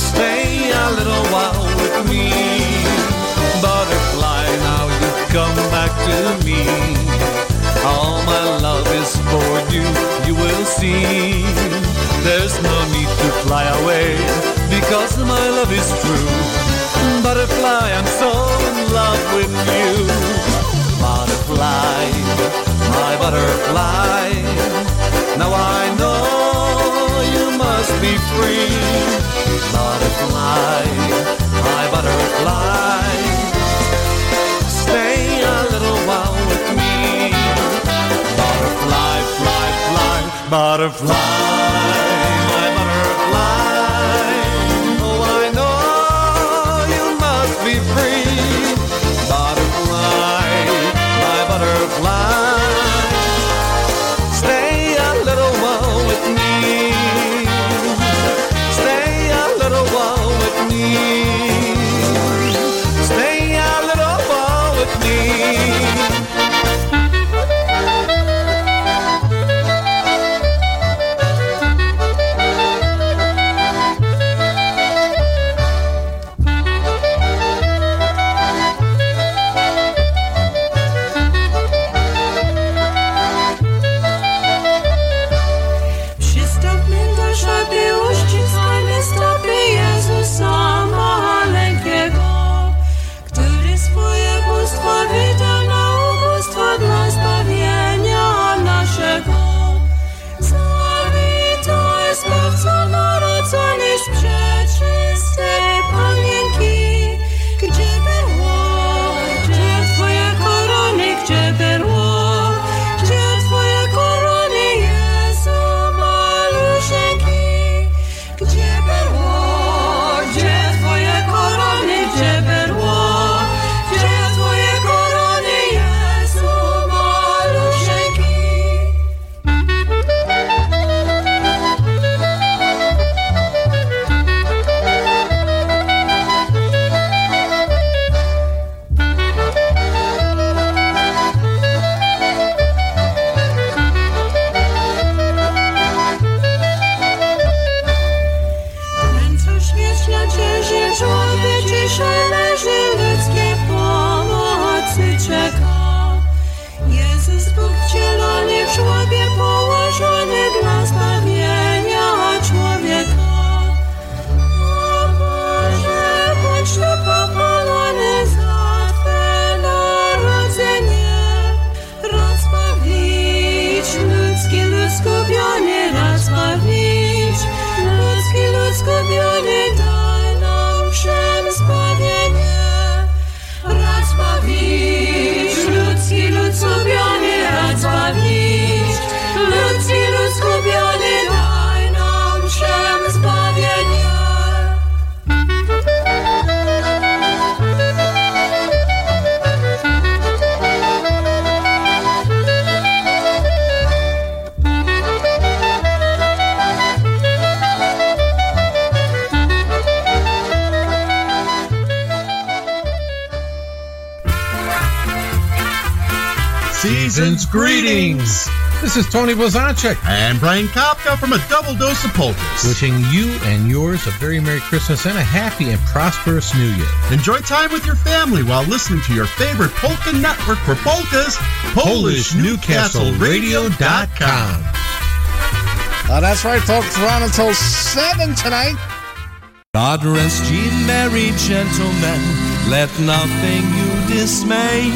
Stay a little while with me. Butterfly, now you've come back to me. All my love is for you, you will see. There's no need to fly away, because my love is true. Butterfly, I'm so in love with you. Butterfly, my butterfly. Now I know you must be free. Butterfly, my butterfly. butterfly. This is Tony Blazonczyk. And Brian Kopka from a double dose of polkas. Wishing you and yours a very Merry Christmas and a happy and prosperous New Year. Enjoy time with your family while listening to your favorite polka network for polkas, PolishNewcastleRadio.com. Uh, that's right, folks. We're on until 7 tonight. God rest ye merry gentlemen, let nothing you dismay.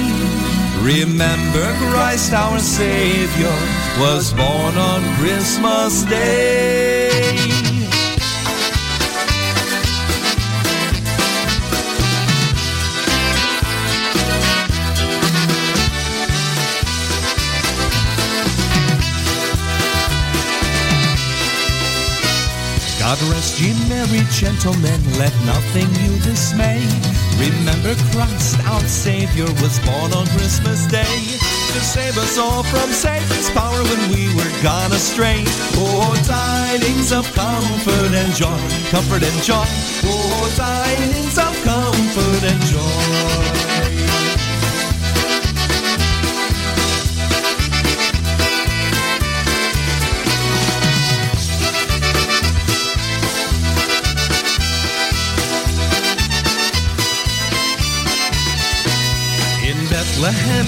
Remember Christ our Savior was born on Christmas Day. God rest ye merry gentlemen, let nothing you dismay. Remember Christ our Savior was born on Christmas Day to save us all from Satan's power when we were gone astray. Oh, tidings of comfort and joy, comfort and joy. Oh, tidings of comfort and joy.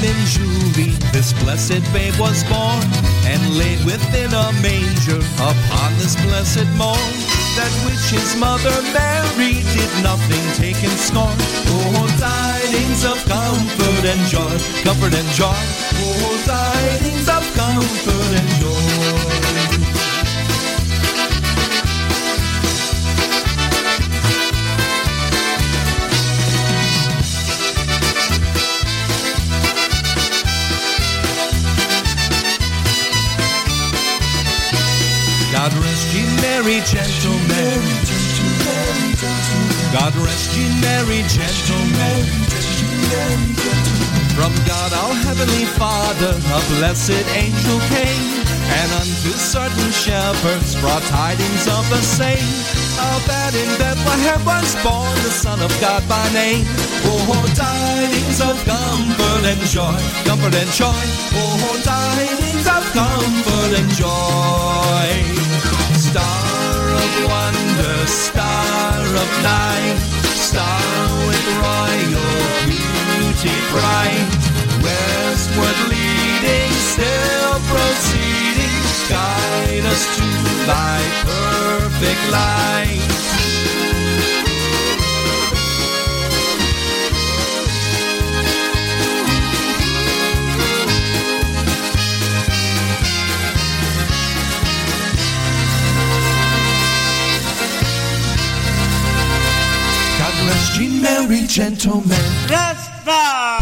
In Jewry, this blessed babe was born and laid within a manger upon this blessed morn. That which his mother Mary did nothing take in scorn. Oh, tidings of comfort and joy, comfort and joy. Oh, tidings of comfort and joy. gentlemen. God rest ye merry gentlemen. From God our heavenly Father, a blessed angel came, and unto certain shepherds brought tidings of the same. How that in Bethlehem was born the Son of God by name. Oh, oh tidings of comfort and joy, comfort and joy. Oh, oh tidings of comfort and joy wonder, star of night, star with royal beauty bright, westward leading, still proceeding, guide us to thy perfect light. merry gentlemen. Let's go.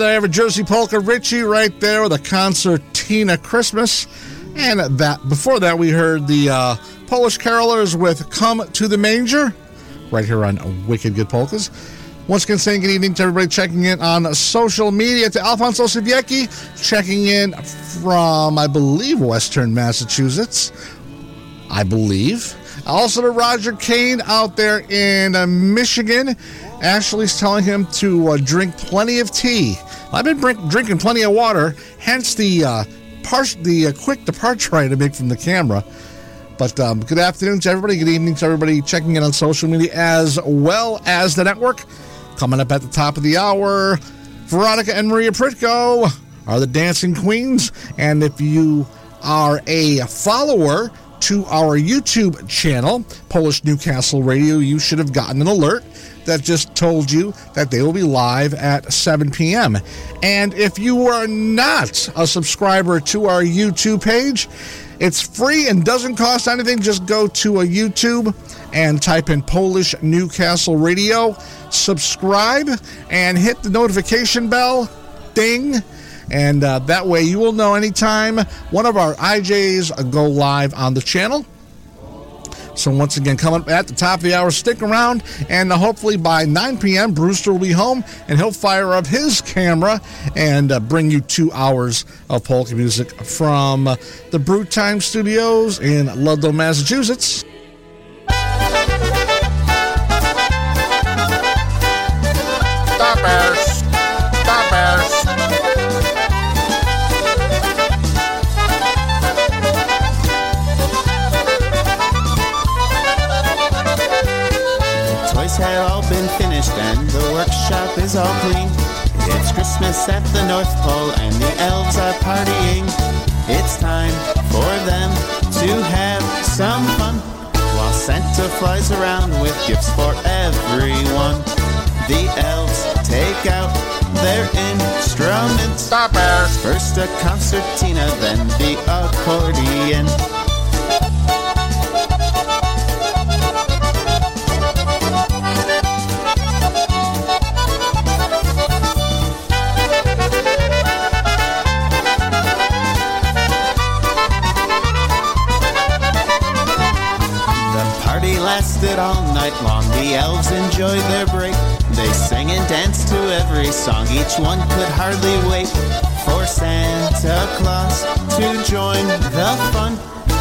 there, I have a Jersey Polka Richie right there with a concertina Christmas. And that before that, we heard the uh, Polish Carolers with Come to the Manger right here on Wicked Good Polkas. Once again, saying good evening to everybody checking in on social media to Alfonso Siviecki, checking in from, I believe, Western Massachusetts. I believe. Also to Roger Kane out there in uh, Michigan. Ashley's telling him to uh, drink plenty of tea I've been drink, drinking plenty of water, hence the uh, the uh, quick departure I had to make from the camera. But um, good afternoon to everybody. Good evening to everybody checking in on social media as well as the network. Coming up at the top of the hour, Veronica and Maria Pritko are the dancing queens. And if you are a follower to our YouTube channel, Polish Newcastle Radio, you should have gotten an alert that just told you that they will be live at 7 p.m. And if you are not a subscriber to our YouTube page, it's free and doesn't cost anything. Just go to a YouTube and type in Polish Newcastle Radio, subscribe, and hit the notification bell. Ding. And uh, that way you will know anytime one of our IJs go live on the channel. So once again, coming up at the top of the hour, stick around, and hopefully by 9 p.m., Brewster will be home, and he'll fire up his camera and uh, bring you two hours of polka music from uh, the Brute Time Studios in Ludlow, Massachusetts. It's at the North Pole and the elves are partying. It's time for them to have some fun while Santa flies around with gifts for everyone. The elves take out their instruments. First a concertina, then the accordion. Lasted all night long. The elves enjoyed their break. They sang and danced to every song. Each one could hardly wait for Santa Claus to join the fun.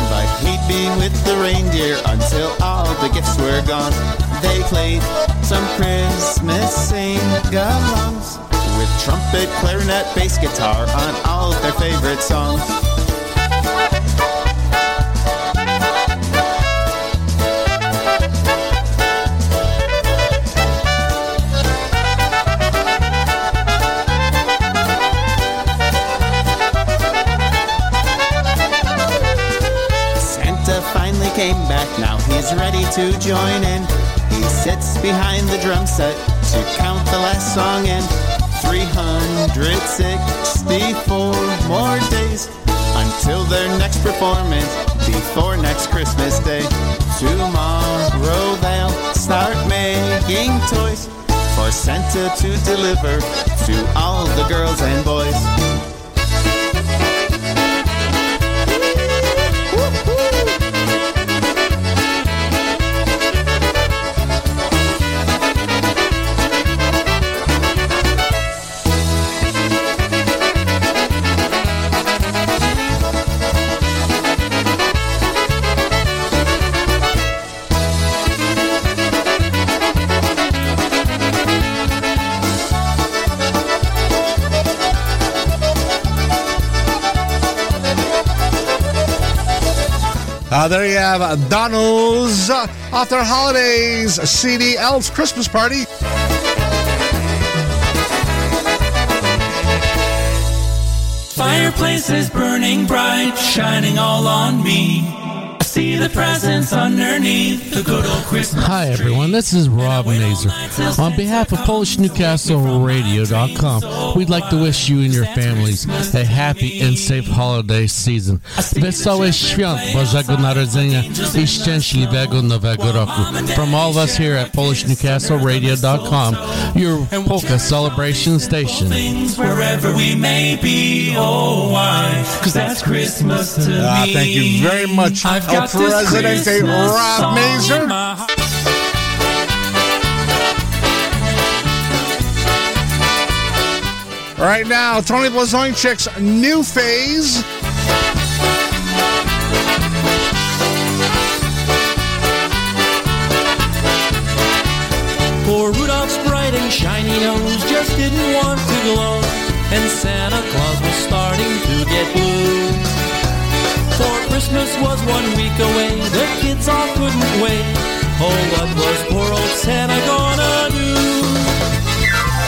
But he'd be with the reindeer until all the gifts were gone. They played some Christmas sing-alongs with trumpet, clarinet, bass guitar on all their favorite songs. Ready to join in. He sits behind the drum set to count the last song in. 364 more days until their next performance before next Christmas Day. Tomorrow they'll start making toys for Santa to deliver to all the girls and boys. There you have Donald's uh, off their holidays CD Elves Christmas Party. Fireplace is burning bright, shining all on me. I see the presents underneath the good old Christmas. Hi, everyone. This is Rob Mazer. On behalf of PolishNewcastleRadio.com, we'd like to wish you and your families a happy and safe holiday season. Wesołe świąt Bożego Narodzenia i szczęśliwego Nowego Roku. From all of us here at PolishNewcastleRadio.com, your polka celebration station. Wherever we may be, oh why? Cause that's Christmas to me. Ah, thank you very much, I've got this Presidente Christmas Rob song Mazer. in my heart. Right now, Tony Blazonczyk's new phase. Poor Rudolph's bright and shiny nose just didn't want to glow, and Santa Claus was starting to get blue. Christmas was one week away, the kids all couldn't wait. Oh, what was poor old Santa gonna do?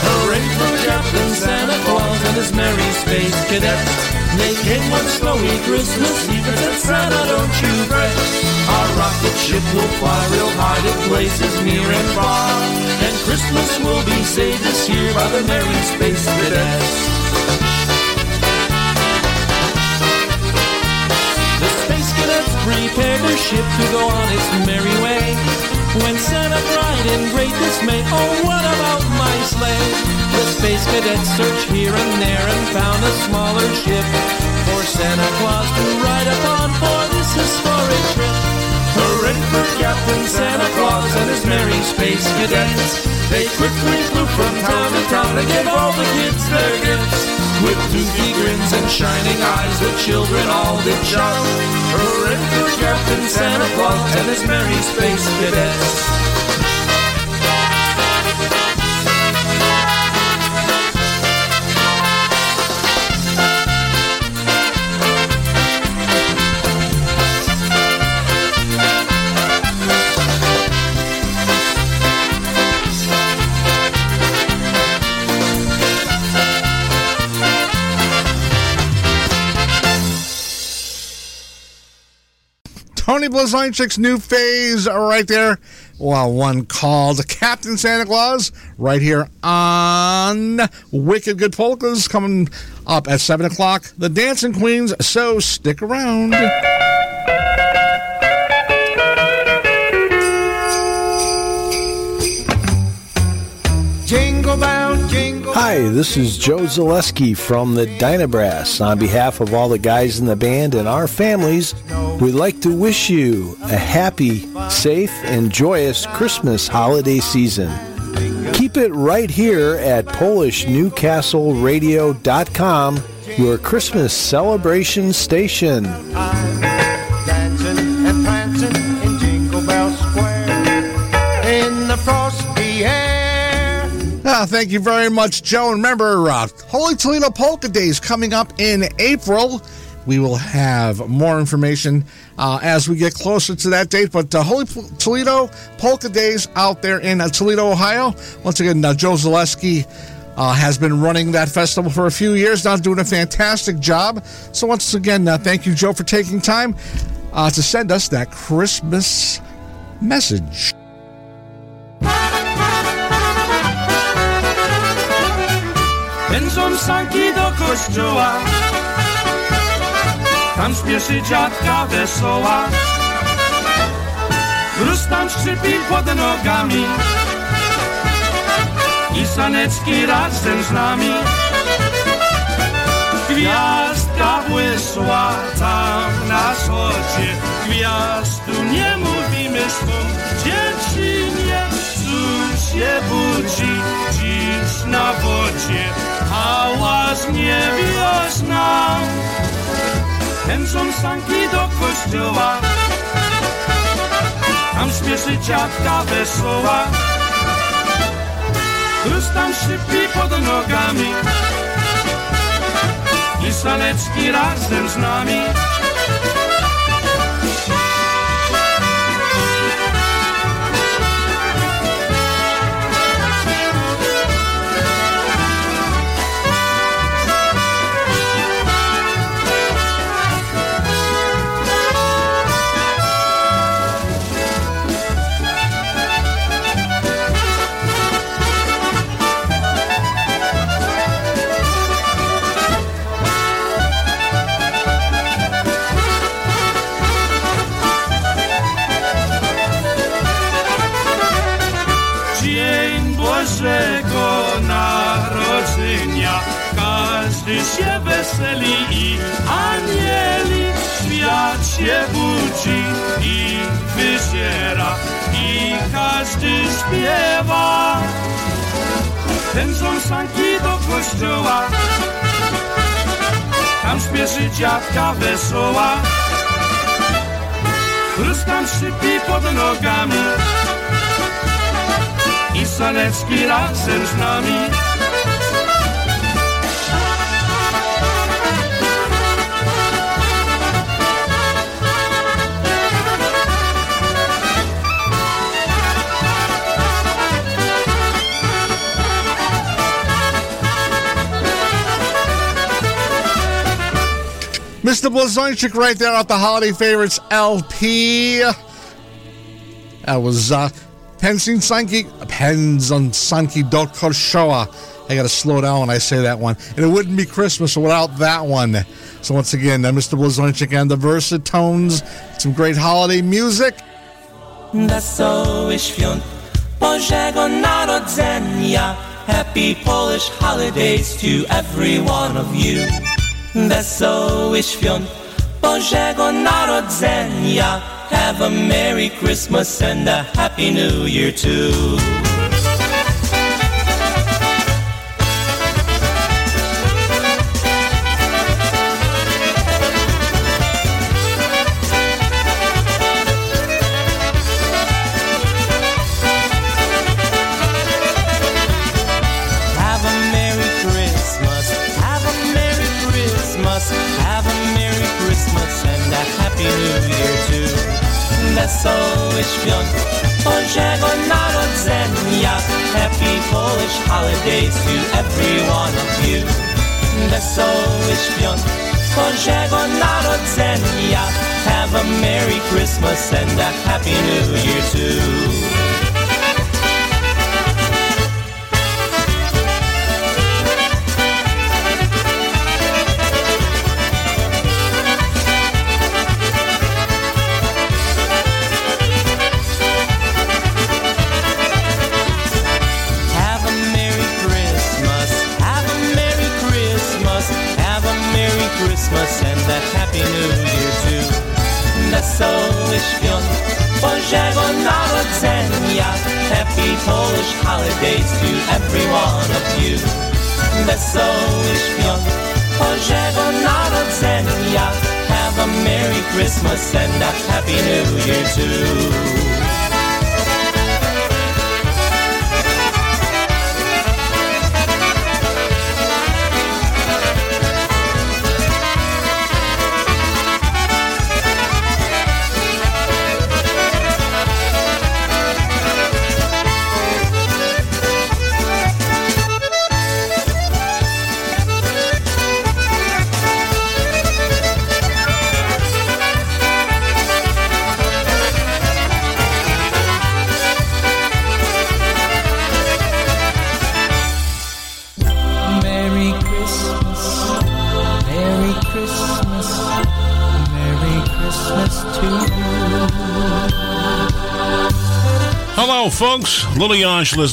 Hooray for Captain Santa Claus and his merry space cadets. They came one snowy Christmas Eve and said, Santa, don't you fret. Our rocket ship will fly real high to places near and far. And Christmas will be saved this year by the merry space cadets. Prepared their ship to go on its merry way. When Santa cried in great dismay, oh what about my sleigh? The space cadets searched here and there and found a smaller ship for Santa Claus to ride upon for this historic trip. Hooray for Captain Santa Claus and his merry space cadets. They quickly flew from town to town to give all the kids their gifts. With toothy grins and shining eyes, the children all did shout. Hooray for Captain Santa Claus and his merry space cadets. Tony Blazonczyk's new phase right there. Well, one called Captain Santa Claus right here on Wicked Good Polkas coming up at 7 o'clock. The Dancing Queens, so stick around. Hi, this is Joe Zaleski from the Dynabrass. On behalf of all the guys in the band and our families, we'd like to wish you a happy, safe, and joyous Christmas holiday season. Keep it right here at PolishNewcastleRadio.com, your Christmas celebration station. Ah, thank you very much, Joe. And remember, uh, Holy Toledo Polka Days coming up in April. We will have more information uh, as we get closer to that date. But uh, Holy P- Toledo Polka Days out there in uh, Toledo, Ohio. Once again, uh, Joe Zaleski uh, has been running that festival for a few years now, doing a fantastic job. So, once again, uh, thank you, Joe, for taking time uh, to send us that Christmas message. Sanki do kościoła. Tam śpieszy dziadka wesoła. Mróz tam szczypi pod nogami. I saneczki razem z nami. Gwiazdka błysła tam na wschodzie Gwiazdu nie mówimy stąd Dziewczynie, cóż się budzi dziś na wodzie Hałas nie wiosna Pędzą sanki do kościoła. Tam śpieszy ciatka wesoła. Gruz tam szybki pod nogami. I saneczki razem z nami Każdy się weseli i anieli Świat się budzi i wyziera I każdy śpiewa pędzą sanki do kościoła. Tam śpieszy dziadka wesoła. Chrust tam szczypi pod nogami i Sanecki razem z nami. Mr. Blazonczyk right there at the Holiday Favorites LP. That was uh, Pensin Sanki, Pensin Sanki do Korshoa. I gotta slow down when I say that one. And it wouldn't be Christmas without that one. So once again, uh, Mr. Blazonczyk and the Versatones, some great holiday music. Happy Polish holidays to every one of you Wesołych świąt. Bożego Narodzenia. Have a Merry Christmas and a Happy New Year too Wesołych świąt Bożego Narodzenia, Happy Polish holidays to every one of you. Wesołych świąt Bożego Narodzenia, have a Merry Christmas and a Happy New Year too. Holidays to every one of you. Wesołych świąt Bożego Narodzenia, have a Merry Christmas and a Happy New Year too. Folks. Lily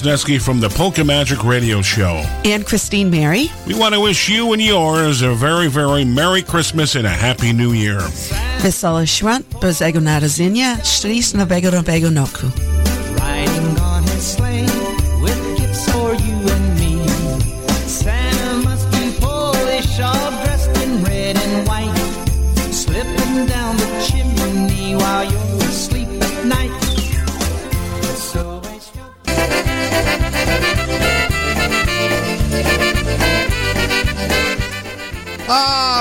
Nesky from the Polka Magic Radio Show. And Christine Mary. We want to wish you and yours a very, very Merry Christmas and a Happy New Year. Wesołych świąt Bożego Narodzenia, Szczęść Nowego Nowego Roku.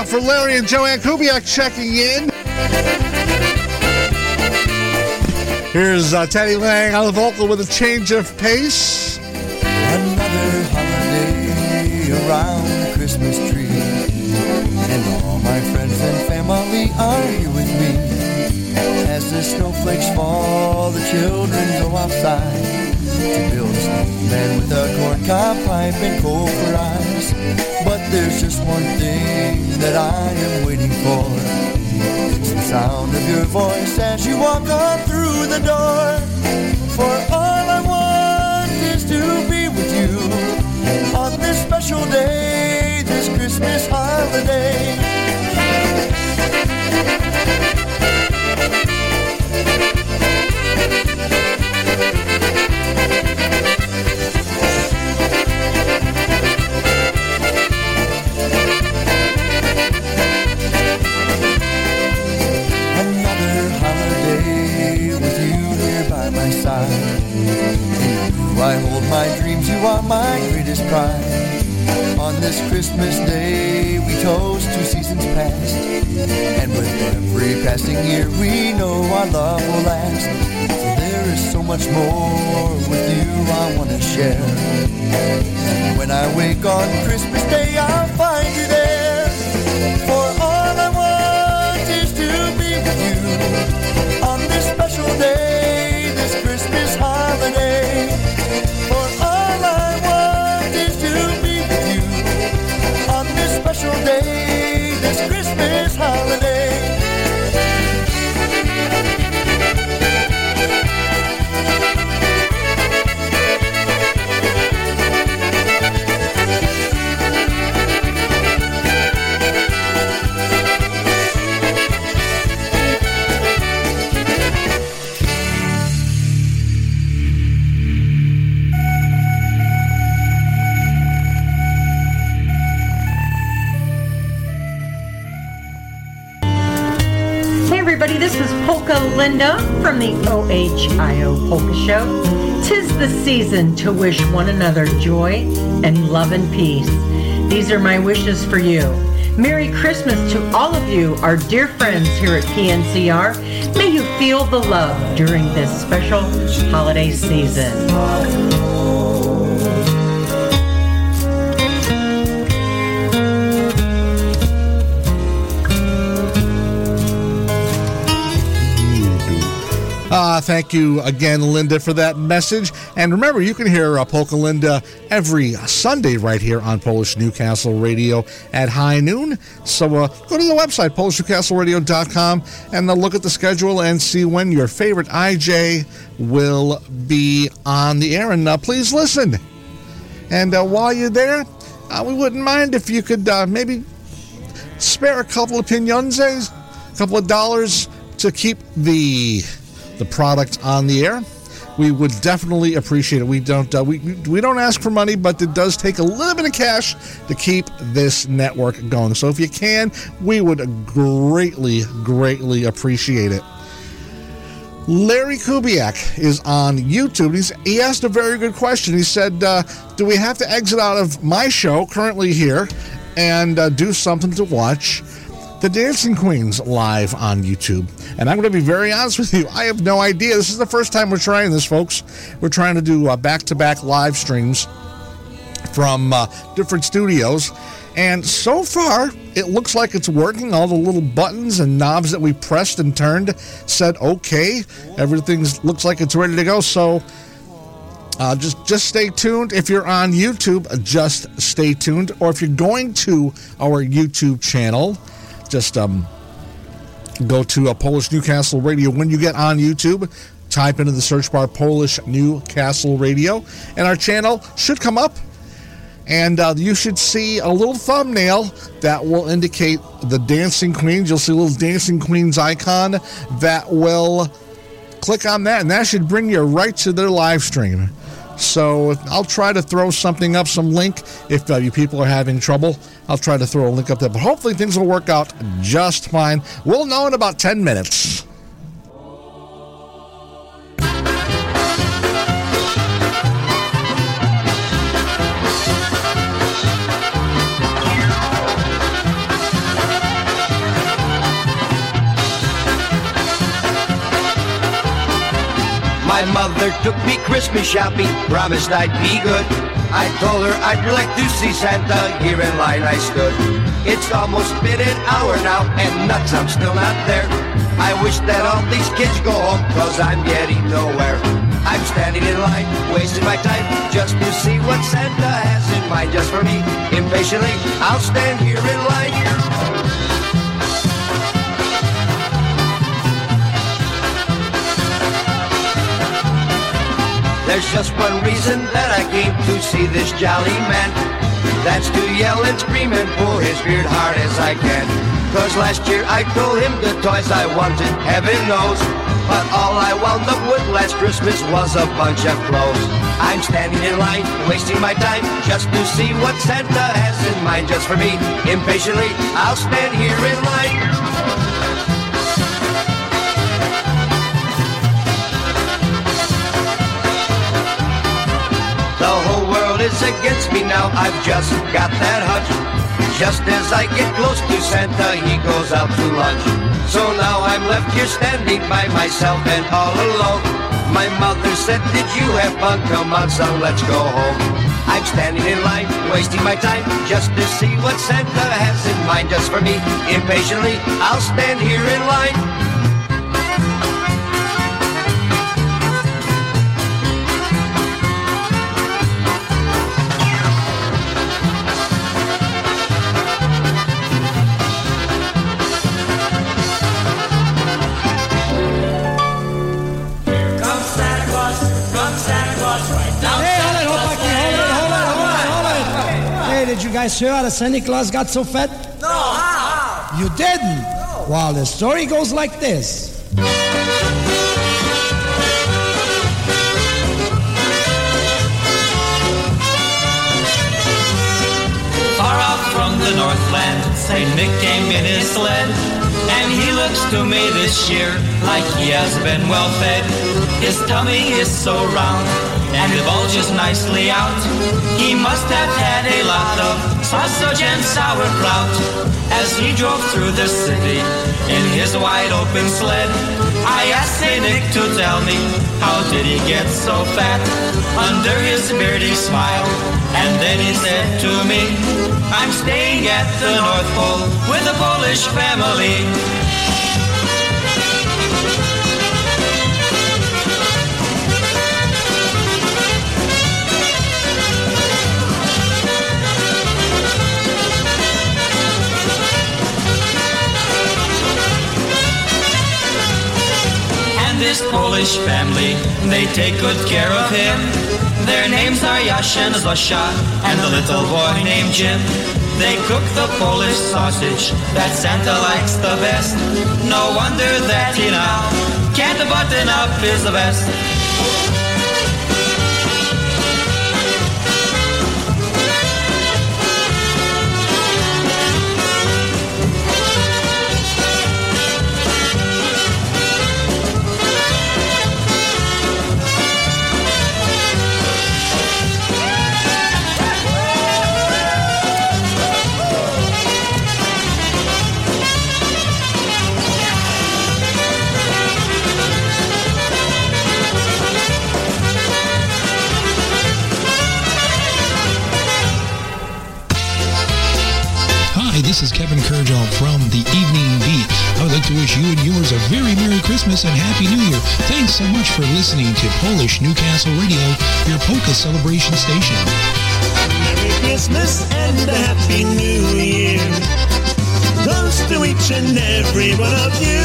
For Larry and Joanne Kubiak checking in. Here's uh, Teddy Lang on the vocal with a change of pace. Another holiday around the Christmas tree. And all my friends and family are here with me. As the snowflakes fall, the children go outside to build a snowman with a corncob pipe and coal for eyes. But there's just one thing that I am waiting for. It's the sound of your voice as you walk on through the door. For all I want is to be with you on this special day, this Christmas holiday. I hold my dreams, you are my greatest pride. On this Christmas day, we toast two seasons past. And with every passing year, we know our love will last. There is so much more with you I want to share. When I wake on Christmas Day, I'll find you there. For all I want is to be with you on this special day, holiday. Linda from the OHIO Polka Show. Tis the season to wish one another joy and love and peace. These are my wishes for you. Merry Christmas to all of you, our dear friends here at PNCR. May you feel the love during this special holiday season. Uh, thank you again, Linda, for that message. And remember, you can hear uh, Polka Linda every Sunday right here on Polish Newcastle Radio at high noon. So uh, go to the website, PolishNewcastleRadio.com, and uh, look at the schedule and see when your favorite IJ will be on the air. And uh, please listen. And uh, while you're there, uh, we wouldn't mind if you could maybe spare a couple of piñonzes, a couple of dollars to keep the the product on the air. We would definitely appreciate it. We don't uh, we we don't ask for money, but it does take a little bit of cash to keep this network going. So if you can, we would greatly greatly appreciate it. Larry Kubiak is on YouTube. He's, he asked a very good question. He said, uh, Do we have to exit out of my show currently here and uh, do something to watch the Dancing Queens live on YouTube? And I'm going to be very honest with you, I have no idea. This is the first time we're trying this, folks. We're trying to do back to back live streams from uh, different studios. And so far, it looks like it's working. All the little buttons and knobs that we pressed and turned said okay. Everything looks like it's ready to go. So uh, just just stay tuned. If you're on YouTube, just stay tuned. Or if you're going to our YouTube channel, just um, go to a Polish Newcastle Radio. When you get on YouTube, type into the search bar Polish Newcastle Radio, and our channel should come up and uh, you should see a little thumbnail that will indicate the Dancing Queens. You'll see a little Dancing Queens icon that will click on that, and that should bring you right to their live stream. So I'll try to throw something up, some link. If uh, you people are having trouble, I'll try to throw a link up there. But hopefully things will work out just fine. We'll know in about 10 minutes. My mother took me Christmas shopping, promised I'd be good. I told her I'd like to see Santa, here in line I stood. It's almost been an hour now, and nuts, I'm still not there. I wish that all these kids go home, cause I'm getting nowhere. I'm standing in line, wasting my time, just to see what Santa has in mind just for me. Impatiently, I'll stand here in line. There's just one reason that I came to see this jolly man. That's to yell and scream and pull his beard hard as I can. Cause last year I told him the toys I wanted, heaven knows. But all I wound up with last Christmas was a bunch of clothes. I'm standing in line, wasting my time, just to see what Santa has in mind just for me. Impatiently, I'll stand here in line. Against me now, I've just got that hunch. Just as I get close to Santa, he goes out to lunch. So now I'm left here standing by myself and all alone. My mother said, did you have fun? Come on, son, let's go home. I'm standing in line, wasting my time just to see what Santa has in mind just for me. Impatiently, I'll stand here in line. Did you guys hear how the Santa Claus got so fat? No, how? You didn't? Well, the story goes like this. Far out from the Northland, St. Nick came in his sled. And he looks to me this year like he has been well fed. His tummy is so round and bulges nicely out. He must have had a lot of sausage and sauerkraut as he drove through the city in his wide open sled. I asked St. Nick to tell me how did he get so fat under his beardy smile. And then he said to me, I'm staying at the North Pole with a Polish family. This Polish family, they take good care of him. Their names are Yash and Zosha, and the little boy named Jim. They cook the Polish sausage that Santa likes the best. No wonder that he now can't button up his vest. Thanks so much for listening to Polish Newcastle Radio, your polka celebration station. Merry Christmas and a Happy New Year goes to each and every one of you.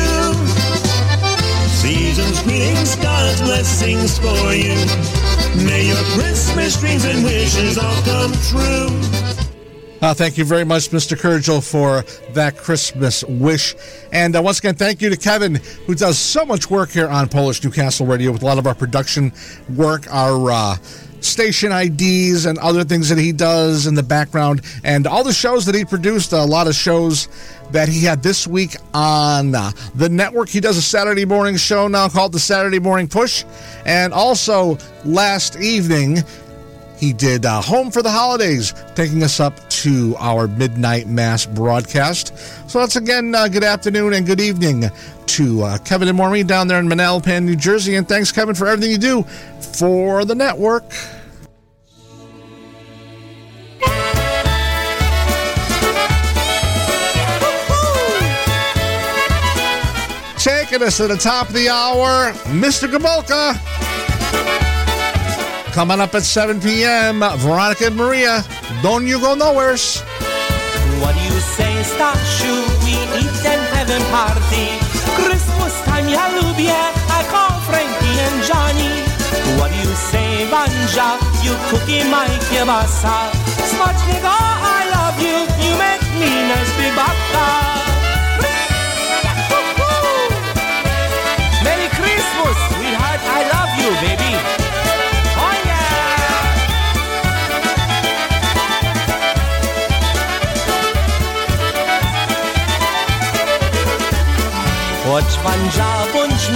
Season's greetings, God's blessings for you. May your Christmas dreams and wishes all come true. Uh, thank you very much, Mr. Kurgel, for that Christmas wish. And uh, once again, thank you to Kevin, who does so much work here on Polish Newcastle Radio with a lot of our production work, our uh, station IDs, and other things that he does in the background, and all the shows that he produced. A lot of shows that he had this week on uh, the network. He does a Saturday morning show now called the Saturday Morning Push. And also last evening, he did uh, Home for the Holidays, taking us up to our midnight mass broadcast. So, once again, uh, good afternoon and good evening to uh, Kevin and Maureen down there in Manalapan, New Jersey. And thanks, Kevin, for everything you do for the network. Taking us to the top of the hour, Mr. Gabolka. Coming up at 7 p.m., Veronica and Maria. Don't you go nowheres. What do you say, Stashu? We eat and have a party. Christmas time, ja lubię. I call Frankie and Johnny. What do you say, Banja? You cookie my kielbasa. Smacznego, I love you. You make me nice baka. Bądź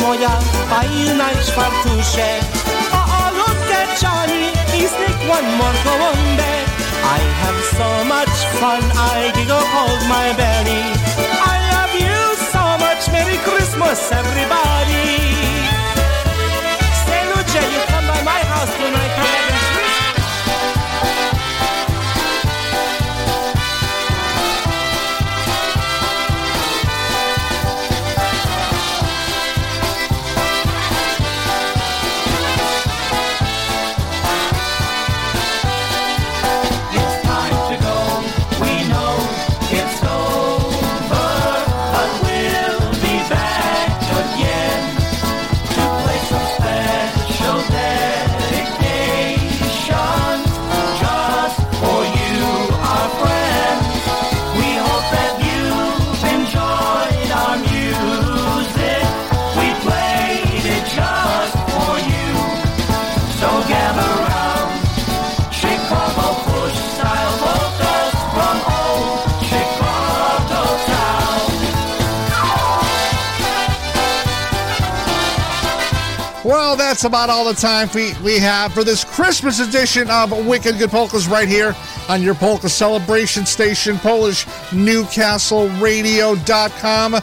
moja fajna go on bed. I have so much fun, I giggle hold my belly. I love you so much, Merry Christmas, everybody. Say, Lucia, you come by my house tonight, that's about all the time we, we have for this Christmas edition of Wicked Good Polkas right here on your polka celebration station, Polish PolishNewcastleRadio.com.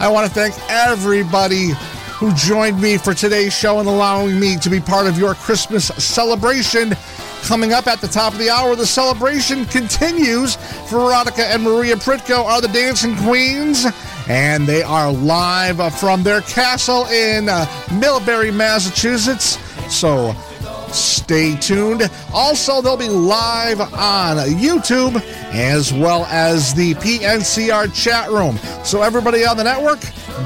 I want to thank everybody who joined me for today's show and allowing me to be part of your Christmas celebration. Coming up at the top of the hour, the celebration continues. Veronica and Maria Pritko are the dancing queens, and they are live from their castle in uh, Millbury, Massachusetts. So stay tuned. Also, they'll be live on YouTube as well as the PNCR chat room. So, everybody on the network,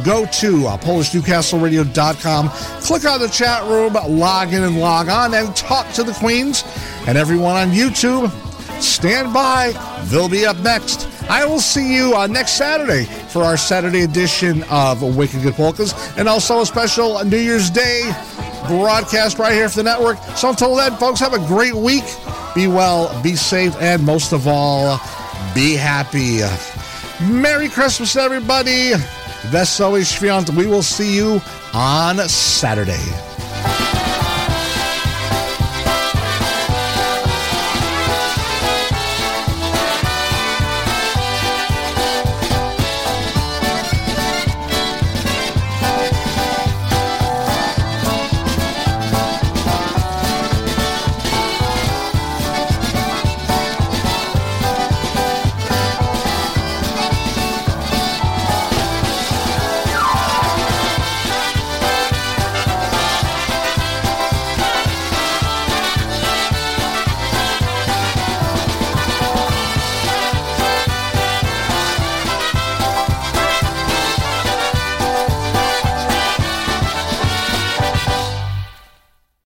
go to uh, PolishNewcastleRadio.com, click on the chat room, log in and log on, and talk to the queens. And everyone on YouTube, stand by. They'll be up next. I will see you uh, next Saturday for our Saturday edition of Wicked Good Polkas, and also a special New Year's Day broadcast right here for the network. So until then, folks, have a great week. Be well, be safe, and most of all, be happy. Merry Christmas, everybody. Wesoły Świąt. We will see you on Saturday.